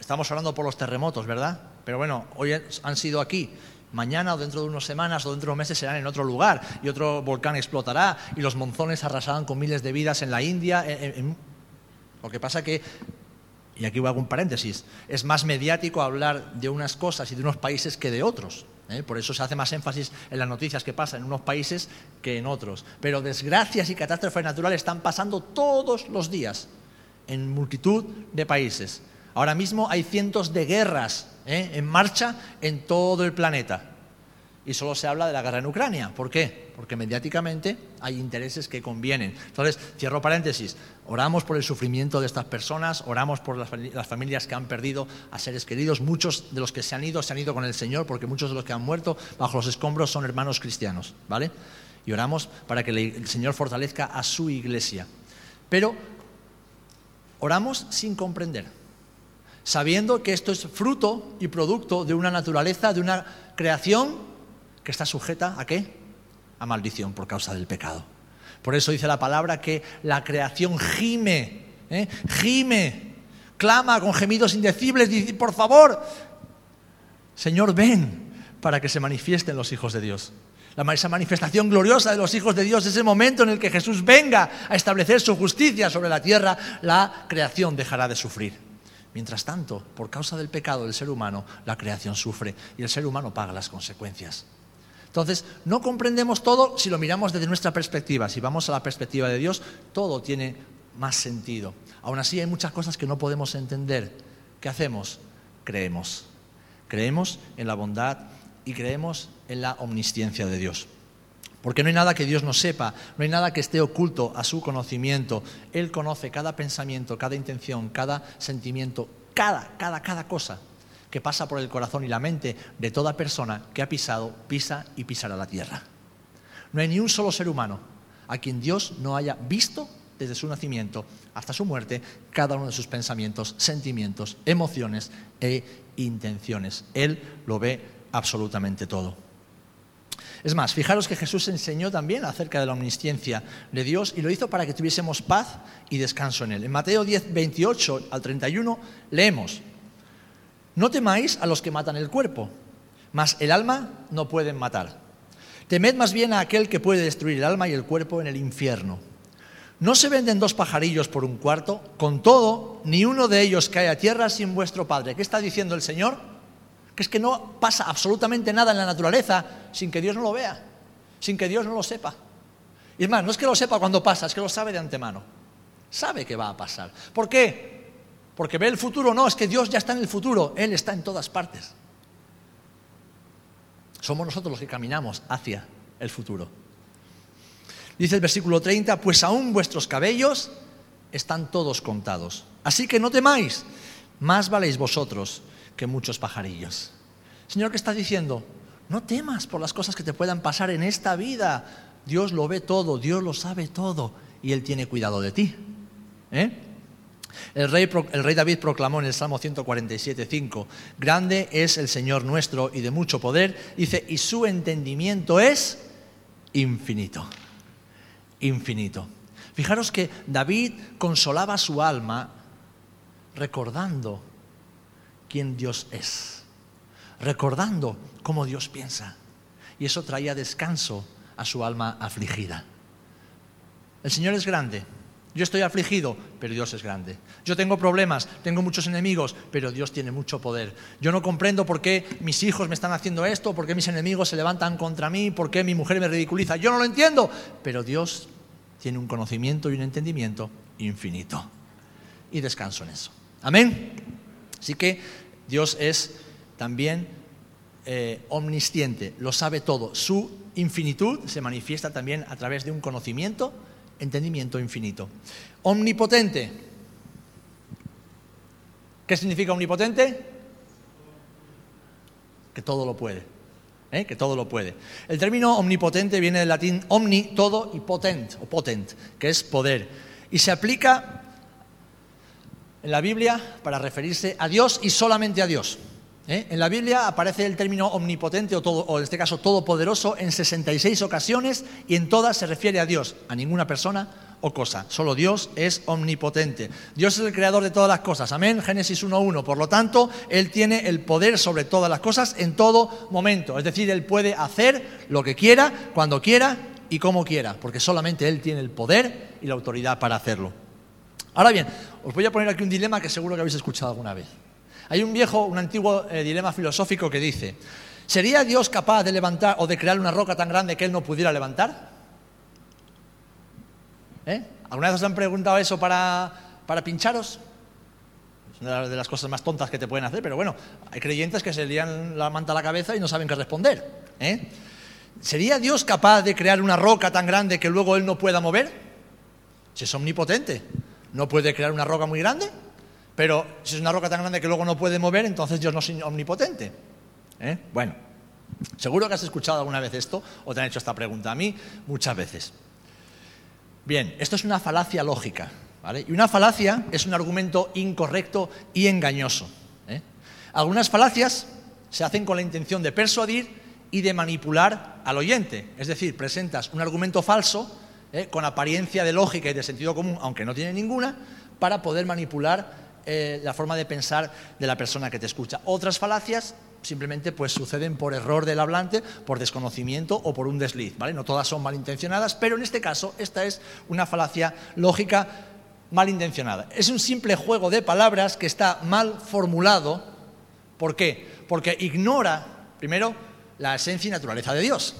Estamos hablando por los terremotos, ¿verdad? Pero bueno, hoy han sido aquí mañana o dentro de unas semanas o dentro de unos meses serán en otro lugar y otro volcán explotará y los monzones arrasarán con miles de vidas en la India. Lo que pasa que, y aquí hacer un paréntesis, es más mediático hablar de unas cosas y de unos países que de otros. ¿eh? Por eso se hace más énfasis en las noticias que pasan en unos países que en otros. Pero desgracias y catástrofes naturales están pasando todos los días en multitud de países. Ahora mismo hay cientos de guerras ¿eh? en marcha en todo el planeta. Y solo se habla de la guerra en Ucrania. ¿Por qué? Porque mediáticamente hay intereses que convienen. Entonces, cierro paréntesis, oramos por el sufrimiento de estas personas, oramos por las, familias que han perdido a seres queridos. Muchos de los que se han ido se han ido con el Señor, porque muchos de los que han muerto bajo los escombros son hermanos cristianos. ¿Vale? Y oramos para que el Señor fortalezca a su iglesia. Pero oramos sin comprender sabiendo que esto es fruto y producto de una naturaleza, de una creación que está sujeta a qué? A maldición por causa del pecado. Por eso dice la palabra que la creación gime, ¿eh? gime, clama con gemidos indecibles, dice, por favor, Señor, ven para que se manifiesten los hijos de Dios. La, esa manifestación gloriosa de los hijos de Dios, ese momento en el que Jesús venga a establecer su justicia sobre la tierra, la creación dejará de sufrir. Mientras tanto, por causa del pecado del ser humano, la creación sufre y el ser humano paga las consecuencias. Entonces, no comprendemos todo si lo miramos desde nuestra perspectiva. Si vamos a la perspectiva de Dios, todo tiene más sentido. Aún así, hay muchas cosas que no podemos entender. ¿Qué hacemos? Creemos. Creemos en la bondad y creemos en la omnisciencia de Dios. Porque no hay nada que Dios no sepa, no hay nada que esté oculto a su conocimiento. Él conoce cada pensamiento, cada intención, cada sentimiento, cada, cada, cada cosa que pasa por el corazón y la mente de toda persona que ha pisado, pisa y pisará la tierra. No hay ni un solo ser humano a quien Dios no haya visto desde su nacimiento hasta su muerte cada uno de sus pensamientos, sentimientos, emociones e intenciones. Él lo ve absolutamente todo. Es más, fijaros que Jesús enseñó también acerca de la omnisciencia de Dios y lo hizo para que tuviésemos paz y descanso en Él. En Mateo 10, 28 al 31 leemos, no temáis a los que matan el cuerpo, mas el alma no pueden matar. Temed más bien a aquel que puede destruir el alma y el cuerpo en el infierno. No se venden dos pajarillos por un cuarto, con todo, ni uno de ellos cae a tierra sin vuestro Padre. ¿Qué está diciendo el Señor? Que es que no pasa absolutamente nada en la naturaleza sin que Dios no lo vea, sin que Dios no lo sepa. Y es más, no es que lo sepa cuando pasa, es que lo sabe de antemano. Sabe que va a pasar. ¿Por qué? Porque ve el futuro, no, es que Dios ya está en el futuro, Él está en todas partes. Somos nosotros los que caminamos hacia el futuro. Dice el versículo 30, pues aún vuestros cabellos están todos contados. Así que no temáis, más valéis vosotros que muchos pajarillos. Señor, ¿qué está diciendo? No temas por las cosas que te puedan pasar en esta vida. Dios lo ve todo, Dios lo sabe todo y Él tiene cuidado de ti. ¿Eh? El rey, David proclamó en el Salmo 147, 5, Grande es el Señor nuestro y de mucho poder, dice, y su entendimiento es infinito, infinito. Fijaros que David consolaba su alma recordando quién Dios es, recordando cómo Dios piensa. Y eso traía descanso a su alma afligida. El Señor es grande, yo estoy afligido, pero Dios es grande. Yo tengo problemas, tengo muchos enemigos, pero Dios tiene mucho poder. Yo no comprendo por qué mis hijos me están haciendo esto, por qué mis enemigos se levantan contra mí, por qué mi mujer me ridiculiza. Yo no lo entiendo, pero Dios tiene un conocimiento y un entendimiento infinito. Y descanso en eso. Amén. Así que Dios es también eh, omnisciente, lo sabe todo. Su infinitud se manifiesta también a través de un conocimiento entendimiento infinito. Omnipotente. ¿Qué significa omnipotente? Que todo lo puede. ¿eh? Que todo lo puede. El término omnipotente viene del latín omni, todo, y potent, o potent, que es poder. Y se aplica en la Biblia para referirse a Dios y solamente a Dios. ¿Eh? En la Biblia aparece el término omnipotente o, todo, o en este caso todopoderoso en 66 ocasiones y en todas se refiere a Dios, a ninguna persona o cosa. Solo Dios es omnipotente. Dios es el creador de todas las cosas. Amén. Génesis 1.1. Por lo tanto, Él tiene el poder sobre todas las cosas en todo momento. Es decir, Él puede hacer lo que quiera, cuando quiera y como quiera, porque solamente Él tiene el poder y la autoridad para hacerlo. Ahora bien, os voy a poner aquí un dilema que seguro que habéis escuchado alguna vez. Hay un viejo, un antiguo eh, dilema filosófico que dice, ¿sería Dios capaz de levantar o de crear una roca tan grande que Él no pudiera levantar? ¿Eh? ¿Alguna vez os han preguntado eso para, pincharos? Es una de las cosas más tontas que te pueden hacer, pero bueno, hay creyentes que se lían la manta a la cabeza y no saben qué responder. ¿eh? ¿Sería Dios capaz de crear una roca tan grande que luego Él no pueda mover? Si es omnipotente, ¿no puede crear una roca muy grande? Pero si es una roca tan grande que luego no puede mover, entonces Dios no es omnipotente. ¿Eh? Bueno, seguro que has escuchado alguna vez esto o te han hecho esta pregunta a mí muchas veces. Bien, esto es una falacia lógica. Y una falacia es un argumento incorrecto y engañoso. ¿eh? Algunas falacias se hacen con la intención de persuadir y de manipular al oyente. Es decir, presentas un argumento falso eh, con apariencia de lógica y de sentido común, aunque no tiene ninguna, para poder manipular eh, la forma de pensar de la persona que te escucha. Otras falacias simplemente pues suceden por error del hablante, por desconocimiento o por un desliz, ¿vale? No todas son malintencionadas, pero en este caso esta es una falacia lógica malintencionada. Es un simple juego de palabras que está mal formulado. ¿Por qué? Porque ignora, primero, la esencia y naturaleza de Dios.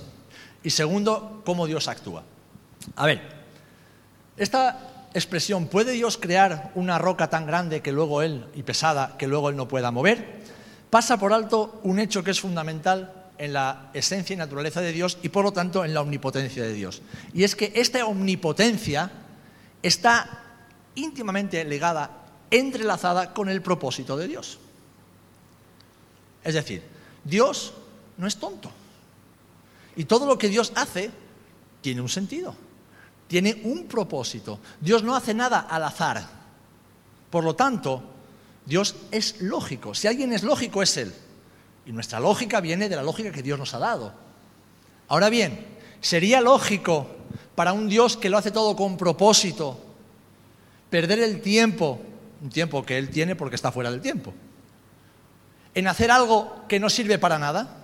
Y segundo, cómo Dios actúa. A ver, esta expresión, ¿puede Dios crear una roca tan grande que luego Él, y pesada, que luego Él no pueda mover? Pasa por alto un hecho que es fundamental en la esencia y naturaleza de Dios y por lo tanto en la omnipotencia de Dios. Y es que esta omnipotencia está íntimamente ligada, entrelazada con el propósito de Dios. Es decir, Dios no es tonto. Y todo lo que Dios hace tiene un sentido, tiene un propósito. Dios no hace nada al azar. Por lo tanto, Dios es lógico. Si alguien es lógico, es Él. Y nuestra lógica viene de la lógica que Dios nos ha dado. Ahora bien, ¿sería lógico para un Dios que lo hace todo con propósito perder el tiempo, un tiempo que Él tiene porque está fuera del tiempo, en hacer algo que no sirve para nada?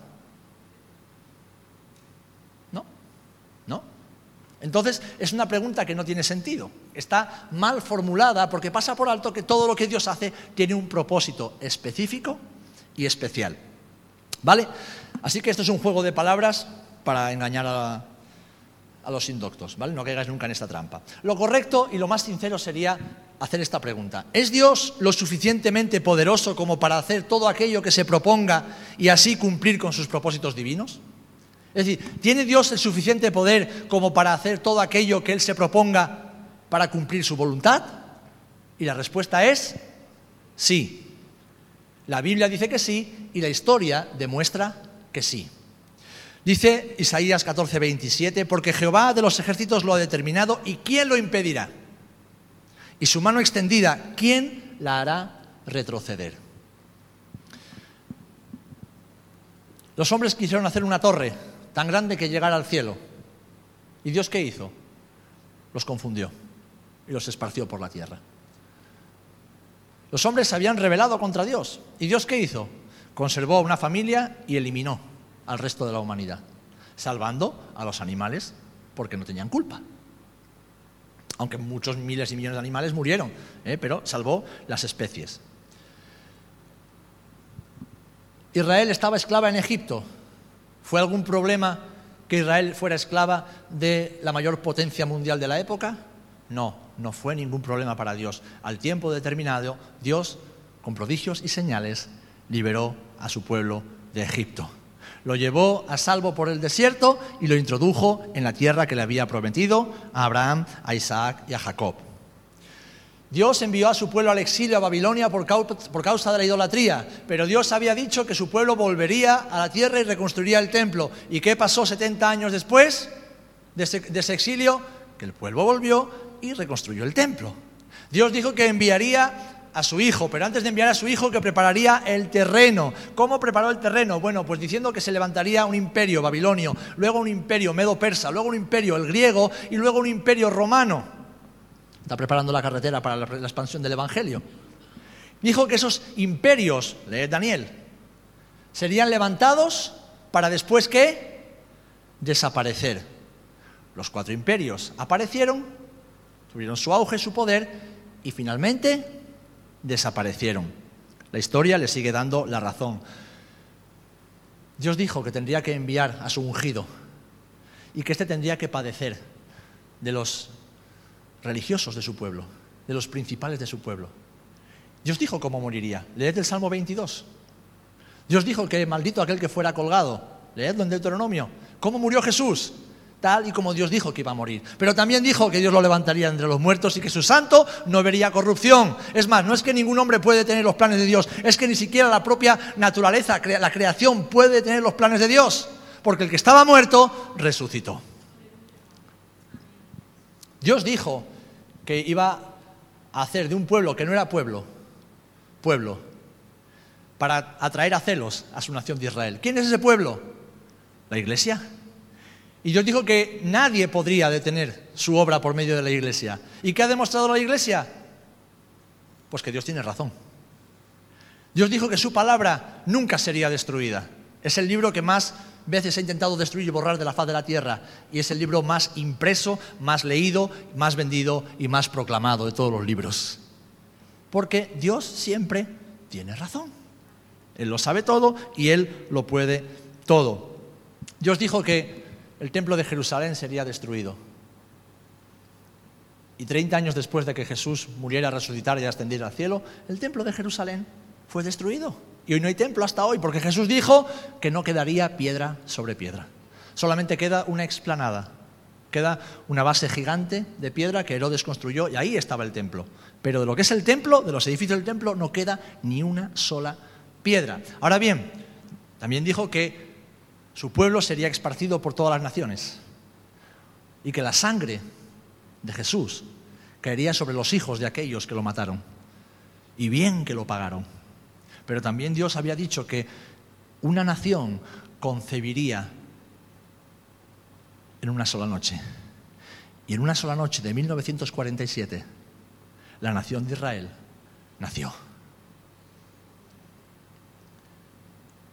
Entonces es una pregunta que no tiene sentido. Está mal formulada porque pasa por alto que todo lo que Dios hace tiene un propósito específico y especial. ¿Vale? Así que esto es un juego de palabras para engañar a, los indoctos, ¿vale? No caigáis nunca en esta trampa. Lo correcto y lo más sincero sería hacer esta pregunta. ¿Es Dios lo suficientemente poderoso como para hacer todo aquello que se proponga y así cumplir con sus propósitos divinos? Es decir, ¿tiene Dios el suficiente poder como para hacer todo aquello que Él se proponga para cumplir su voluntad? Y la respuesta es sí. La Biblia dice que sí y la historia demuestra que sí. Dice Isaías 14, 27, porque Jehová de los ejércitos lo ha determinado y ¿quién lo impedirá? Y su mano extendida, ¿quién la hará retroceder? Los hombres quisieron hacer una torre tan grande que llegara al cielo. ¿Y Dios qué hizo? Los confundió y los esparció por la tierra. Los hombres se habían rebelado contra Dios. ¿Y Dios qué hizo? Conservó a una familia y eliminó al resto de la humanidad, salvando a los animales porque no tenían culpa. Aunque muchos miles y millones de animales murieron, ¿eh? pero salvó las especies. Israel estaba esclava en Egipto, ¿Fue algún problema que Israel fuera esclava de la mayor potencia mundial de la época? No, no fue ningún problema para Dios. Al tiempo determinado, Dios, con prodigios y señales, liberó a su pueblo de Egipto. Lo llevó a salvo por el desierto y lo introdujo en la tierra que le había prometido a Abraham, a Isaac y a Jacob. Dios envió a su pueblo al exilio a Babilonia por causa de la idolatría, pero Dios había dicho que su pueblo volvería a la tierra y reconstruiría el templo. ¿Y qué pasó 70 años después de ese, exilio? Que el pueblo volvió y reconstruyó el templo. Dios dijo que enviaría a su hijo, pero antes de enviar a su hijo que prepararía el terreno. ¿Cómo preparó el terreno? Bueno, pues diciendo que se levantaría un imperio babilonio, luego un imperio medo-persa, luego un imperio el griego y luego un imperio romano. Está preparando la carretera para la, expansión del Evangelio. Dijo que esos imperios, leed Daniel, serían levantados para después que desaparecer. Los cuatro imperios aparecieron, tuvieron su auge, su poder y finalmente desaparecieron. La historia le sigue dando la razón. Dios dijo que tendría que enviar a su ungido y que éste tendría que padecer de los religiosos de su pueblo, de los principales de su pueblo. Dios dijo cómo moriría. Leed el Salmo 22. Dios dijo que maldito aquel que fuera colgado. Leedlo en Deuteronomio. ¿Cómo murió Jesús? Tal y como Dios dijo que iba a morir. Pero también dijo que Dios lo levantaría entre los muertos y que su santo no vería corrupción. Es más, no es que ningún hombre puede tener los planes de Dios, es que ni siquiera la propia naturaleza, la creación puede tener los planes de Dios. Porque el que estaba muerto resucitó. Dios dijo que iba a hacer de un pueblo que no era pueblo, pueblo, para atraer a celos a su nación de Israel. ¿Quién es ese pueblo? La iglesia. Y Dios dijo que nadie podría detener su obra por medio de la iglesia. ¿Y qué ha demostrado la iglesia? Pues que Dios tiene razón. Dios dijo que su palabra nunca sería destruida. Es el libro que más veces ha intentado destruir y borrar de la faz de la tierra. Y es el libro más impreso, más leído, más vendido y más proclamado de todos los libros. Porque Dios siempre tiene razón. Él lo sabe todo y Él lo puede todo. Dios dijo que el templo de Jerusalén sería destruido. Y 30 años después de que Jesús muriera, resucitara y ascendiera al cielo, el templo de Jerusalén fue destruido. Y hoy no hay templo hasta hoy, porque Jesús dijo que no quedaría piedra sobre piedra. Solamente queda una explanada, queda una base gigante de piedra que Herodes construyó y ahí estaba el templo. Pero de lo que es el templo, de los edificios del templo, no queda ni una sola piedra. Ahora bien, también dijo que su pueblo sería esparcido por todas las naciones y que la sangre de Jesús caería sobre los hijos de aquellos que lo mataron. Y bien que lo pagaron. Pero también Dios había dicho que una nación concebiría en una sola noche. Y en una sola noche de 1947, la nación de Israel nació.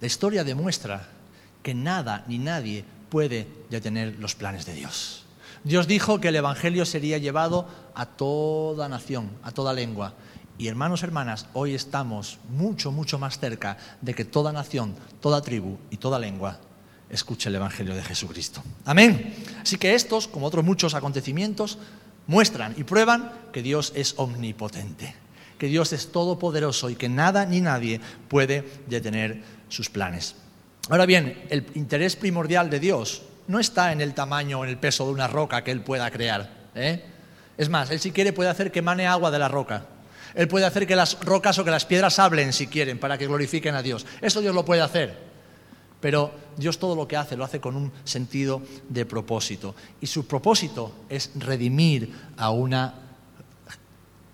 La historia demuestra que nada ni nadie puede detener los planes de Dios. Dios dijo que el Evangelio sería llevado a toda nación, a toda lengua. Y hermanos, hermanas, hoy estamos mucho, mucho más cerca de que toda nación, toda tribu y toda lengua escuche el Evangelio de Jesucristo. Amén. Así que estos, como otros muchos acontecimientos, muestran y prueban que Dios es omnipotente, que Dios es todopoderoso y que nada ni nadie puede detener sus planes. Ahora bien, el interés primordial de Dios no está en el tamaño o en el peso de una roca que Él pueda crear. ¿eh? Es más, Él si quiere puede hacer que mane agua de la roca. Él puede hacer que las rocas o que las piedras hablen si quieren para que glorifiquen a Dios. Eso Dios lo puede hacer. Pero Dios todo lo que hace lo hace con un sentido de propósito. Y su propósito es redimir a una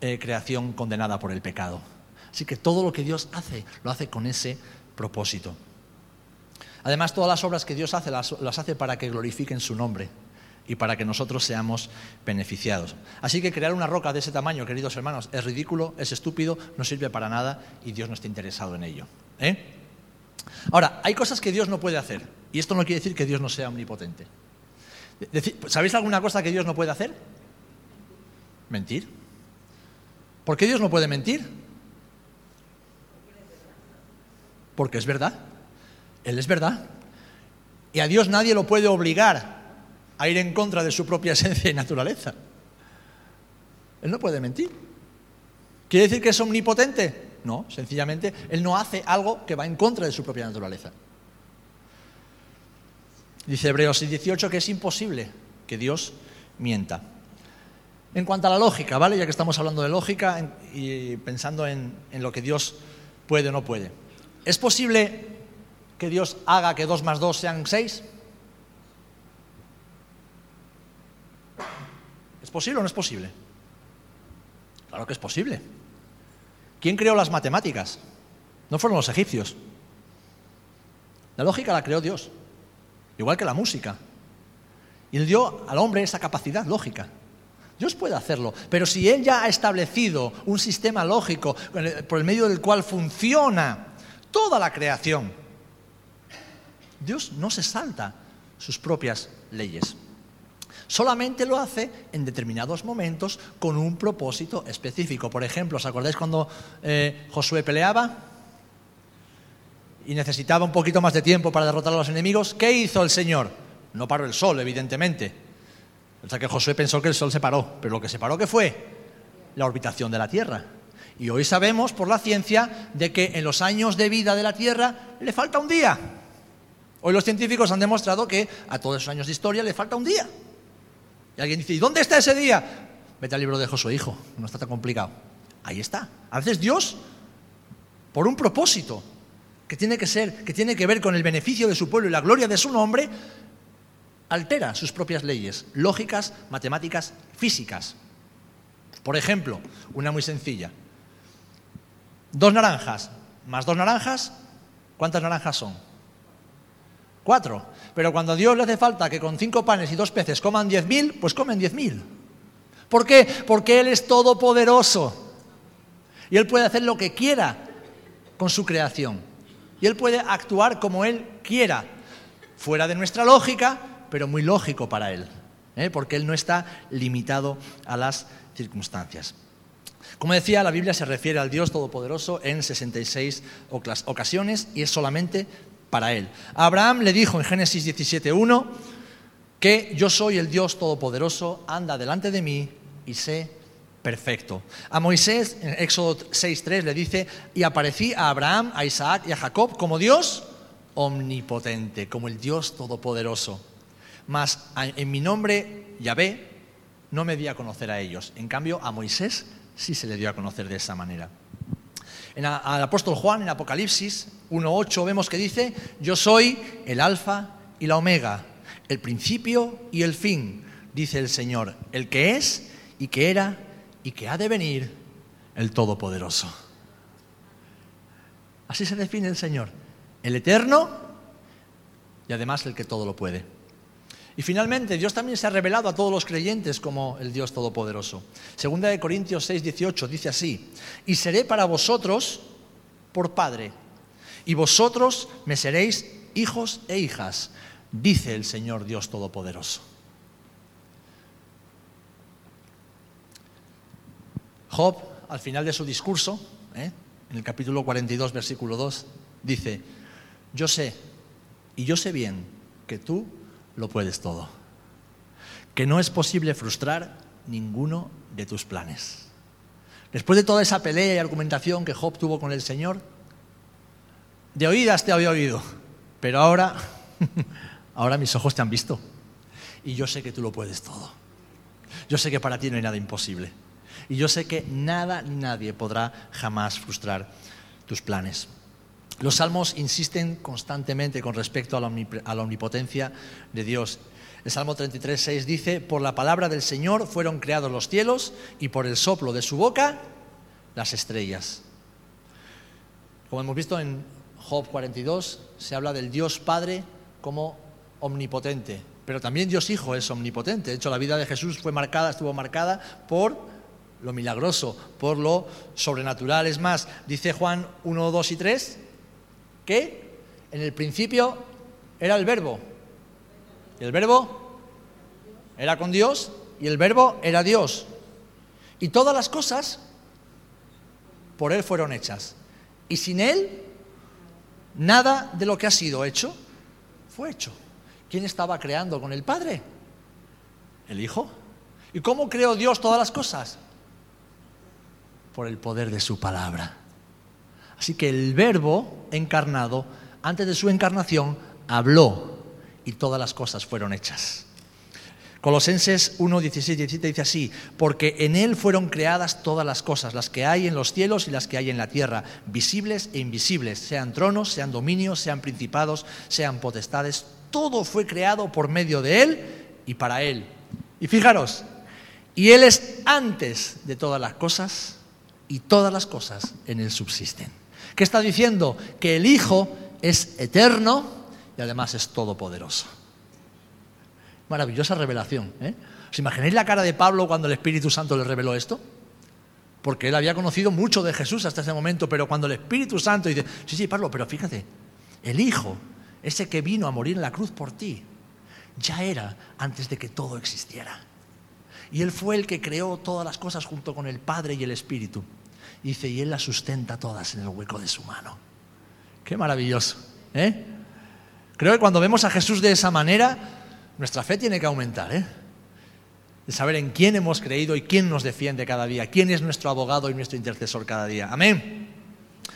eh, creación condenada por el pecado. Así que todo lo que Dios hace lo hace con ese propósito. Además, todas las obras que Dios hace las, las hace para que glorifiquen su nombre y para que nosotros seamos beneficiados. Así que crear una roca de ese tamaño, queridos hermanos, es ridículo, es estúpido, no sirve para nada y Dios no está interesado en ello. ¿eh? Ahora, hay cosas que Dios no puede hacer y esto no quiere decir que Dios no sea omnipotente. ¿Sabéis alguna cosa que Dios no puede hacer? Mentir. ¿Por qué Dios no puede mentir? Porque es verdad. Él es verdad. Y a Dios nadie lo puede obligar a ir en contra de su propia esencia y naturaleza. Él no puede mentir. ¿Quiere decir que es omnipotente? No, sencillamente Él no hace algo que va en contra de su propia naturaleza. Dice Hebreos 18 que es imposible que Dios mienta. En cuanto a la lógica, ¿vale? Ya que estamos hablando de lógica y pensando en, en lo que Dios puede o no puede. ¿Es posible que Dios haga que 2 más 2 sean 6? ¿Es posible o no es posible? Claro que es posible. ¿Quién creó las matemáticas? No fueron los egipcios. La lógica la creó Dios, igual que la música. Y él dio al hombre esa capacidad lógica. Dios puede hacerlo, pero si Él ya ha establecido un sistema lógico por el medio del cual funciona toda la creación, Dios no se salta sus propias leyes. Solamente lo hace en determinados momentos con un propósito específico. Por ejemplo, ¿os acordáis cuando eh, Josué peleaba? Y necesitaba un poquito más de tiempo para derrotar a los enemigos. ¿Qué hizo el Señor? No paró el sol, evidentemente. O sea que Josué pensó que el sol se paró. Pero lo que se paró, ¿qué fue? La orbitación de la Tierra. Y hoy sabemos por la ciencia de que en los años de vida de la Tierra le falta un día. Hoy los científicos han demostrado que a todos esos años de historia le falta un día. Y alguien dice, ¿y dónde está ese día? Vete al libro de Josué, hijo, no está tan complicado. Ahí está. A veces Dios, por un propósito que tiene que ser, que tiene que ver con el beneficio de su pueblo y la gloria de su nombre, altera sus propias leyes, lógicas, matemáticas, físicas. Por ejemplo, una muy sencilla. Dos naranjas más dos naranjas, ¿cuántas naranjas son? Cuatro. Pero cuando a Dios le hace falta que con cinco panes y dos peces coman diez mil, pues comen diez mil. ¿Por qué? Porque Él es todopoderoso. Y Él puede hacer lo que quiera con su creación. Y Él puede actuar como Él quiera, fuera de nuestra lógica, pero muy lógico para Él, ¿eh? porque Él no está limitado a las circunstancias. Como decía, la Biblia se refiere al Dios Todopoderoso en 66 ocasiones y es solamente para Él. Abraham le dijo en Génesis 17.1 que yo soy el Dios Todopoderoso, anda delante de mí y sé perfecto. A Moisés, en Éxodo 6.3, le dice, y aparecí a Abraham, a Isaac y a Jacob como Dios omnipotente, como el Dios Todopoderoso. Mas en mi nombre, Yahvé, no me di a conocer a ellos. En cambio, a Moisés sí se le dio a conocer de esa manera. En al apóstol Juan, en Apocalipsis 1.8, vemos que dice, yo soy el alfa y la omega, el principio y el fin, dice el Señor, el que es y que era y que ha de venir el Todopoderoso. Así se define el Señor, el eterno y además el que todo lo puede. Y finalmente, Dios también se ha revelado a todos los creyentes como el Dios Todopoderoso. Segunda de Corintios 6, 18 dice así, y seré para vosotros por Padre, y vosotros me seréis hijos e hijas, dice el Señor Dios Todopoderoso. Job, al final de su discurso, ¿eh? en el capítulo 42, versículo 2, dice, yo sé, y yo sé bien, que tú lo puedes todo, que no es posible frustrar ninguno de tus planes. Después de toda esa pelea y argumentación que Job tuvo con el Señor, de oídas te había oído, pero ahora, ahora mis ojos te han visto y yo sé que tú lo puedes todo. Yo sé que para ti no hay nada imposible. Y yo sé que nada nadie podrá jamás frustrar tus planes. Los salmos insisten constantemente con respecto a la, omnipotencia de Dios. El Salmo 33, 6 dice, por la palabra del Señor fueron creados los cielos y por el soplo de su boca las estrellas. Como hemos visto en Job 42, se habla del Dios Padre como omnipotente, pero también Dios Hijo es omnipotente. De hecho, la vida de Jesús fue marcada, estuvo marcada por lo milagroso, por lo sobrenatural. Es más, dice Juan 1, 2 y 3, que en el principio era el verbo. el verbo era con Dios y el verbo era Dios. Y todas las cosas por Él fueron hechas. Y sin Él, nada de lo que ha sido hecho fue hecho. ¿Quién estaba creando con el Padre? El Hijo. ¿Y cómo creó Dios todas las cosas? por el poder de su palabra. Así que el verbo encarnado, antes de su encarnación, habló y todas las cosas fueron hechas. Colosenses 1, 16, 17 dice así, porque en Él fueron creadas todas las cosas, las que hay en los cielos y las que hay en la tierra, visibles e invisibles, sean tronos, sean dominios, sean principados, sean potestades, todo fue creado por medio de Él y para Él. Y fijaros, y Él es antes de todas las cosas y todas las cosas en él subsisten. ¿Qué está diciendo? Que el Hijo es eterno y además es todopoderoso. Maravillosa revelación. ¿eh? ¿Os imagináis la cara de Pablo cuando el Espíritu Santo le reveló esto? Porque él había conocido mucho de Jesús hasta ese momento, pero cuando el Espíritu Santo dice, sí, sí, Pablo, pero fíjate, el Hijo, ese que vino a morir en la cruz por ti, ya era antes de que todo existiera. Y Él fue el que creó todas las cosas junto con el Padre y el Espíritu dice, y Él las sustenta todas en el hueco de su mano. Qué maravilloso. ¿eh? Creo que cuando vemos a Jesús de esa manera, nuestra fe tiene que aumentar. ¿eh? De saber en quién hemos creído y quién nos defiende cada día, quién es nuestro abogado y nuestro intercesor cada día. Amén.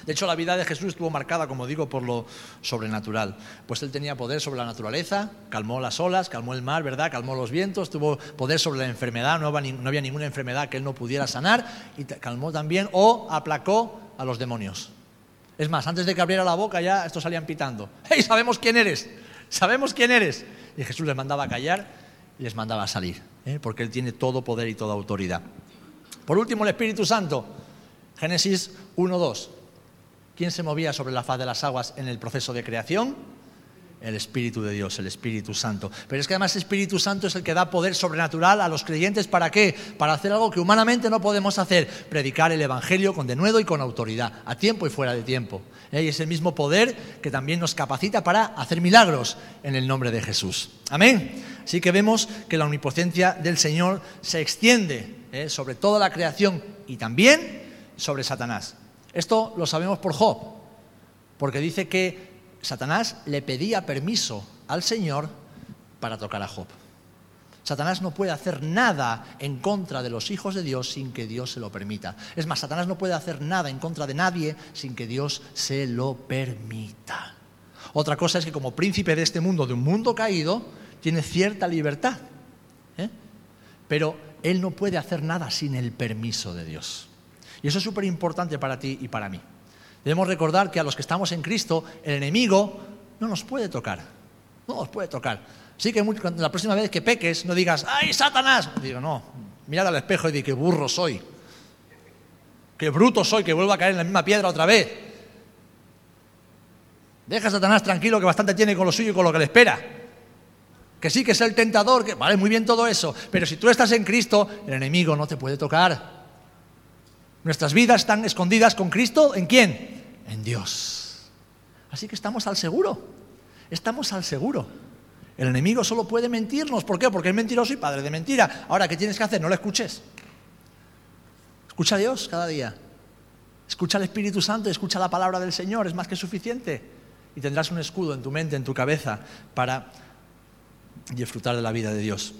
De hecho, la vida de Jesús estuvo marcada, como digo, por lo sobrenatural. Pues él tenía poder sobre la naturaleza, calmó las olas, calmó el mar, ¿verdad? Calmó los vientos, tuvo poder sobre la enfermedad, no había, ninguna enfermedad que él no pudiera sanar, y calmó también o aplacó a los demonios. Es más, antes de que abriera la boca ya estos salían pitando. ¡Hey, sabemos quién eres! ¡Sabemos quién eres! Y Jesús les mandaba callar y les mandaba salir, ¿eh? porque Él tiene todo poder y toda autoridad. Por último, el Espíritu Santo. Génesis 1.2. ¿Quién se movía sobre la faz de las aguas en el proceso de creación? El Espíritu de Dios, el Espíritu Santo. Pero es que además el Espíritu Santo es el que da poder sobrenatural a los creyentes. ¿Para qué? Para hacer algo que humanamente no podemos hacer. Predicar el Evangelio con denuedo y con autoridad, a tiempo y fuera de tiempo. ¿Eh? Y es el mismo poder que también nos capacita para hacer milagros en el nombre de Jesús. Amén. Así que vemos que la omnipotencia del Señor se extiende ¿eh? sobre toda la creación y también sobre Satanás. Esto lo sabemos por Job, porque dice que Satanás le pedía permiso al Señor para tocar a Job. Satanás no puede hacer nada en contra de los hijos de Dios sin que Dios se lo permita. Es más, Satanás no puede hacer nada en contra de nadie sin que Dios se lo permita. Otra cosa es que como príncipe de este mundo, de un mundo caído, tiene cierta libertad. ¿eh? Pero él no puede hacer nada sin el permiso de Dios. Y eso es súper importante para ti y para mí. Debemos recordar que a los que estamos en Cristo, el enemigo no nos puede tocar. No nos puede tocar. Así que la próxima vez que peques, no digas, ¡ay, Satanás! Digo, no, mirad al espejo y di, qué burro soy. Qué bruto soy que vuelva a caer en la misma piedra otra vez. Deja a Satanás tranquilo que bastante tiene con lo suyo y con lo que le espera. Que sí que es el tentador, que vale muy bien todo eso, pero si tú estás en Cristo, el enemigo no te puede tocar. Nuestras vidas están escondidas con Cristo, ¿en quién? en Dios. Así que estamos al seguro, estamos al seguro. El enemigo solo puede mentirnos. ¿Por qué? Porque es mentiroso y padre de mentira. Ahora, ¿qué tienes que hacer? No lo escuches. Escucha a Dios cada día. Escucha al Espíritu Santo, escucha la palabra del Señor, es más que suficiente. Y tendrás un escudo en tu mente, en tu cabeza, para disfrutar de la vida de Dios.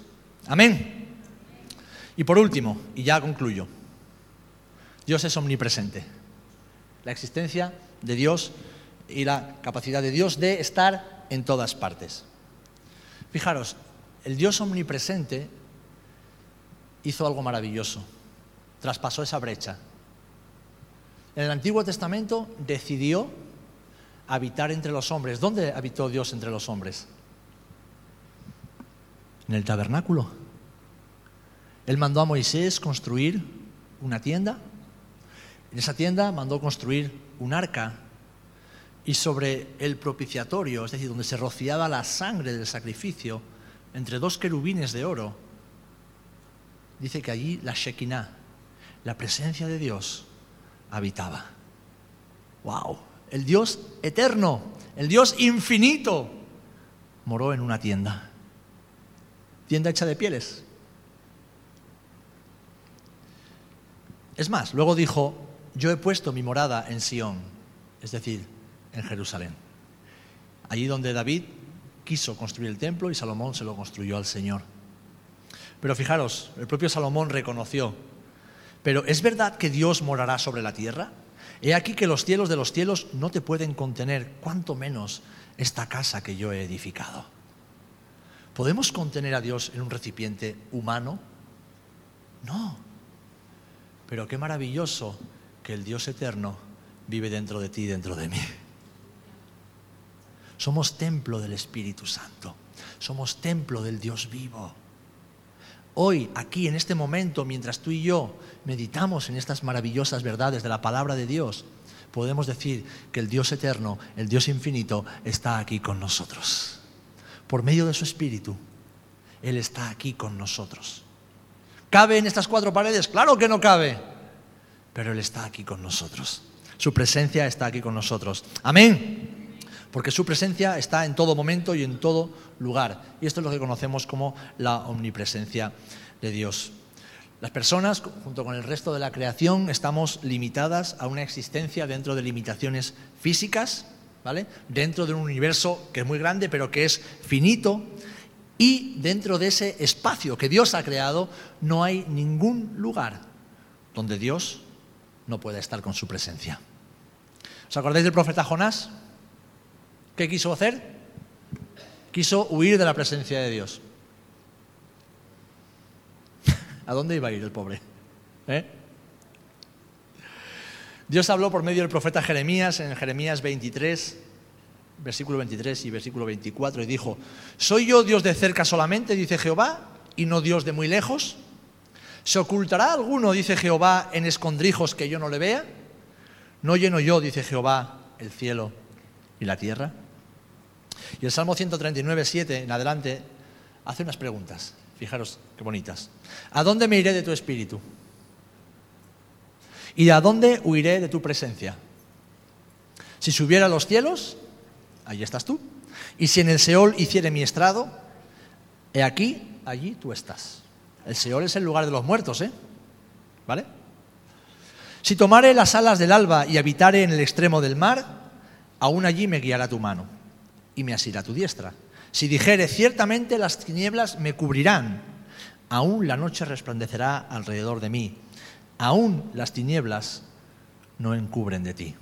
Amén. Y por último, y ya concluyo, Dios es omnipresente la existencia de Dios y la capacidad de Dios de estar en todas partes. Fijaros, el Dios omnipresente hizo algo maravilloso, traspasó esa brecha. En el Antiguo Testamento decidió habitar entre los hombres. ¿Dónde habitó Dios entre los hombres? En el tabernáculo. Él mandó a Moisés construir una tienda en esa tienda mandó construir un arca y sobre el propiciatorio, es decir, donde se rociaba la sangre del sacrificio, entre dos querubines de oro, dice que allí la Shekinah, la presencia de Dios, habitaba. ¡Wow! El Dios eterno, el Dios infinito, moró en una tienda. Tienda hecha de pieles. Es más, luego dijo, yo he puesto mi morada en Sión, es decir, en Jerusalén. Allí donde David quiso construir el templo y Salomón se lo construyó al Señor. Pero fijaros, el propio Salomón reconoció, pero ¿es verdad que Dios morará sobre la tierra? He aquí que los cielos de los cielos no te pueden contener, cuanto menos esta casa que yo he edificado. ¿Podemos contener a Dios en un recipiente humano? No. Pero qué maravilloso que el Dios eterno vive dentro de ti y dentro de mí. Somos templo del Espíritu Santo. Somos templo del Dios vivo. Hoy, aquí, en este momento, mientras tú y yo meditamos en estas maravillosas verdades de la palabra de Dios, podemos decir que el Dios eterno, el Dios infinito, está aquí con nosotros. Por medio de su Espíritu, Él está aquí con nosotros. ¿Cabe en estas cuatro paredes? Claro que no cabe pero Él está aquí con nosotros. Su presencia está aquí con nosotros. Amén. Porque su presencia está en todo momento y en todo lugar. Y esto es lo que conocemos como la omnipresencia de Dios. Las personas, junto con el resto de la creación, estamos limitadas a una existencia dentro de limitaciones físicas, ¿vale? Dentro de un universo que es muy grande, pero que es finito. Y dentro de ese espacio que Dios ha creado, no hay ningún lugar donde Dios no puede estar con su presencia. ¿Os acordáis del profeta Jonás? ¿Qué quiso hacer? Quiso huir de la presencia de Dios. ¿A dónde iba a ir el pobre? ¿Eh? Dios habló por medio del profeta Jeremías en Jeremías 23, versículo 23 y versículo 24, y dijo, ¿soy yo Dios de cerca solamente, dice Jehová, y no Dios de muy lejos? ¿Se ocultará alguno, dice Jehová, en escondrijos que yo no le vea? ¿No lleno yo, dice Jehová, el cielo y la tierra? Y el Salmo 139, 7 en adelante hace unas preguntas. Fijaros qué bonitas. ¿A dónde me iré de tu espíritu? ¿Y a dónde huiré de tu presencia? Si subiera a los cielos, allí estás tú. Y si en el Seol hiciere mi estrado, he aquí, allí tú estás. El Seol es el lugar de los muertos, ¿eh? ¿Vale? Si tomare las alas del alba y habitare en el extremo del mar, aún allí me guiará tu mano y me asirá tu diestra. Si dijere, ciertamente las tinieblas me cubrirán, aún la noche resplandecerá alrededor de mí, aún las tinieblas no encubren de ti.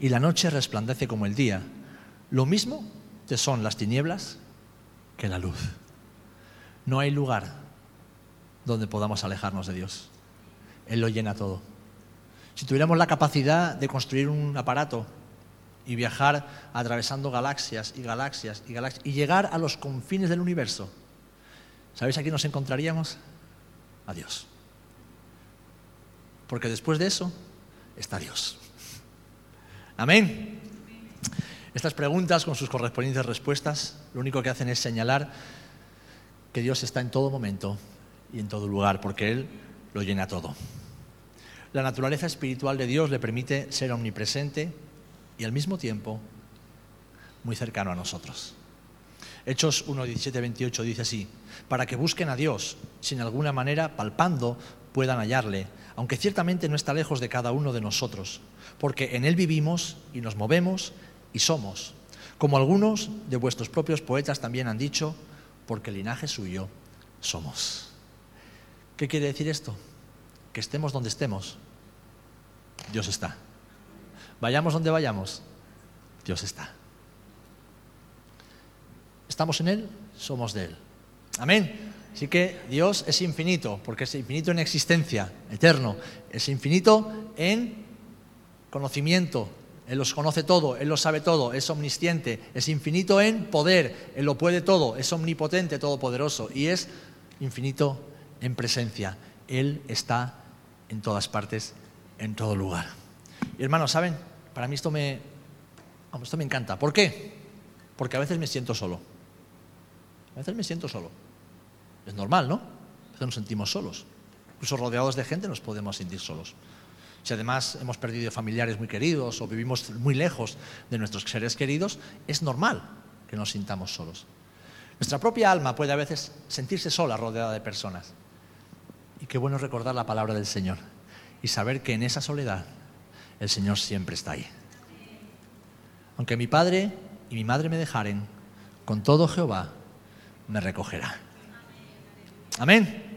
Y la noche resplandece como el día, lo mismo te son las tinieblas que la luz. No hay lugar donde podamos alejarnos de Dios. Él lo llena todo. Si tuviéramos la capacidad de construir un aparato y viajar atravesando galaxias y galaxias y galaxias y llegar a los confines del universo, ¿sabéis a quién nos encontraríamos? A Dios. Porque después de eso está Dios. Amén. Estas preguntas con sus correspondientes respuestas lo único que hacen es señalar que Dios está en todo momento y en todo lugar, porque Él lo llena todo. La naturaleza espiritual de Dios le permite ser omnipresente y al mismo tiempo muy cercano a nosotros. Hechos 1, 17, 28 dice así, para que busquen a Dios, sin alguna manera, palpando, puedan hallarle, aunque ciertamente no está lejos de cada uno de nosotros, porque en Él vivimos y nos movemos y somos, como algunos de vuestros propios poetas también han dicho, porque el linaje suyo somos. ¿Qué quiere decir esto? Que estemos donde estemos, Dios está. Vayamos donde vayamos, Dios está. Estamos en Él, somos de Él. Amén. Así que Dios es infinito, porque es infinito en existencia, eterno. Es infinito en conocimiento. Él los conoce todo, Él lo sabe todo, es omnisciente, es infinito en poder, Él lo puede todo, es omnipotente, todopoderoso y es infinito en presencia. Él está en todas partes, en todo lugar. Y hermanos, ¿saben? Para mí esto me, esto me encanta. ¿Por qué? Porque a veces me siento solo. A veces me siento solo. Es normal, ¿no? A veces nos sentimos solos. Incluso rodeados de gente nos podemos sentir solos. Si además hemos perdido familiares muy queridos o vivimos muy lejos de nuestros seres queridos, es normal que nos sintamos solos. Nuestra propia alma puede a veces sentirse sola rodeada de personas. Y qué bueno recordar la palabra del Señor y saber que en esa soledad el Señor siempre está ahí. Aunque mi padre y mi madre me dejaren, con todo Jehová me recogerá. Amén.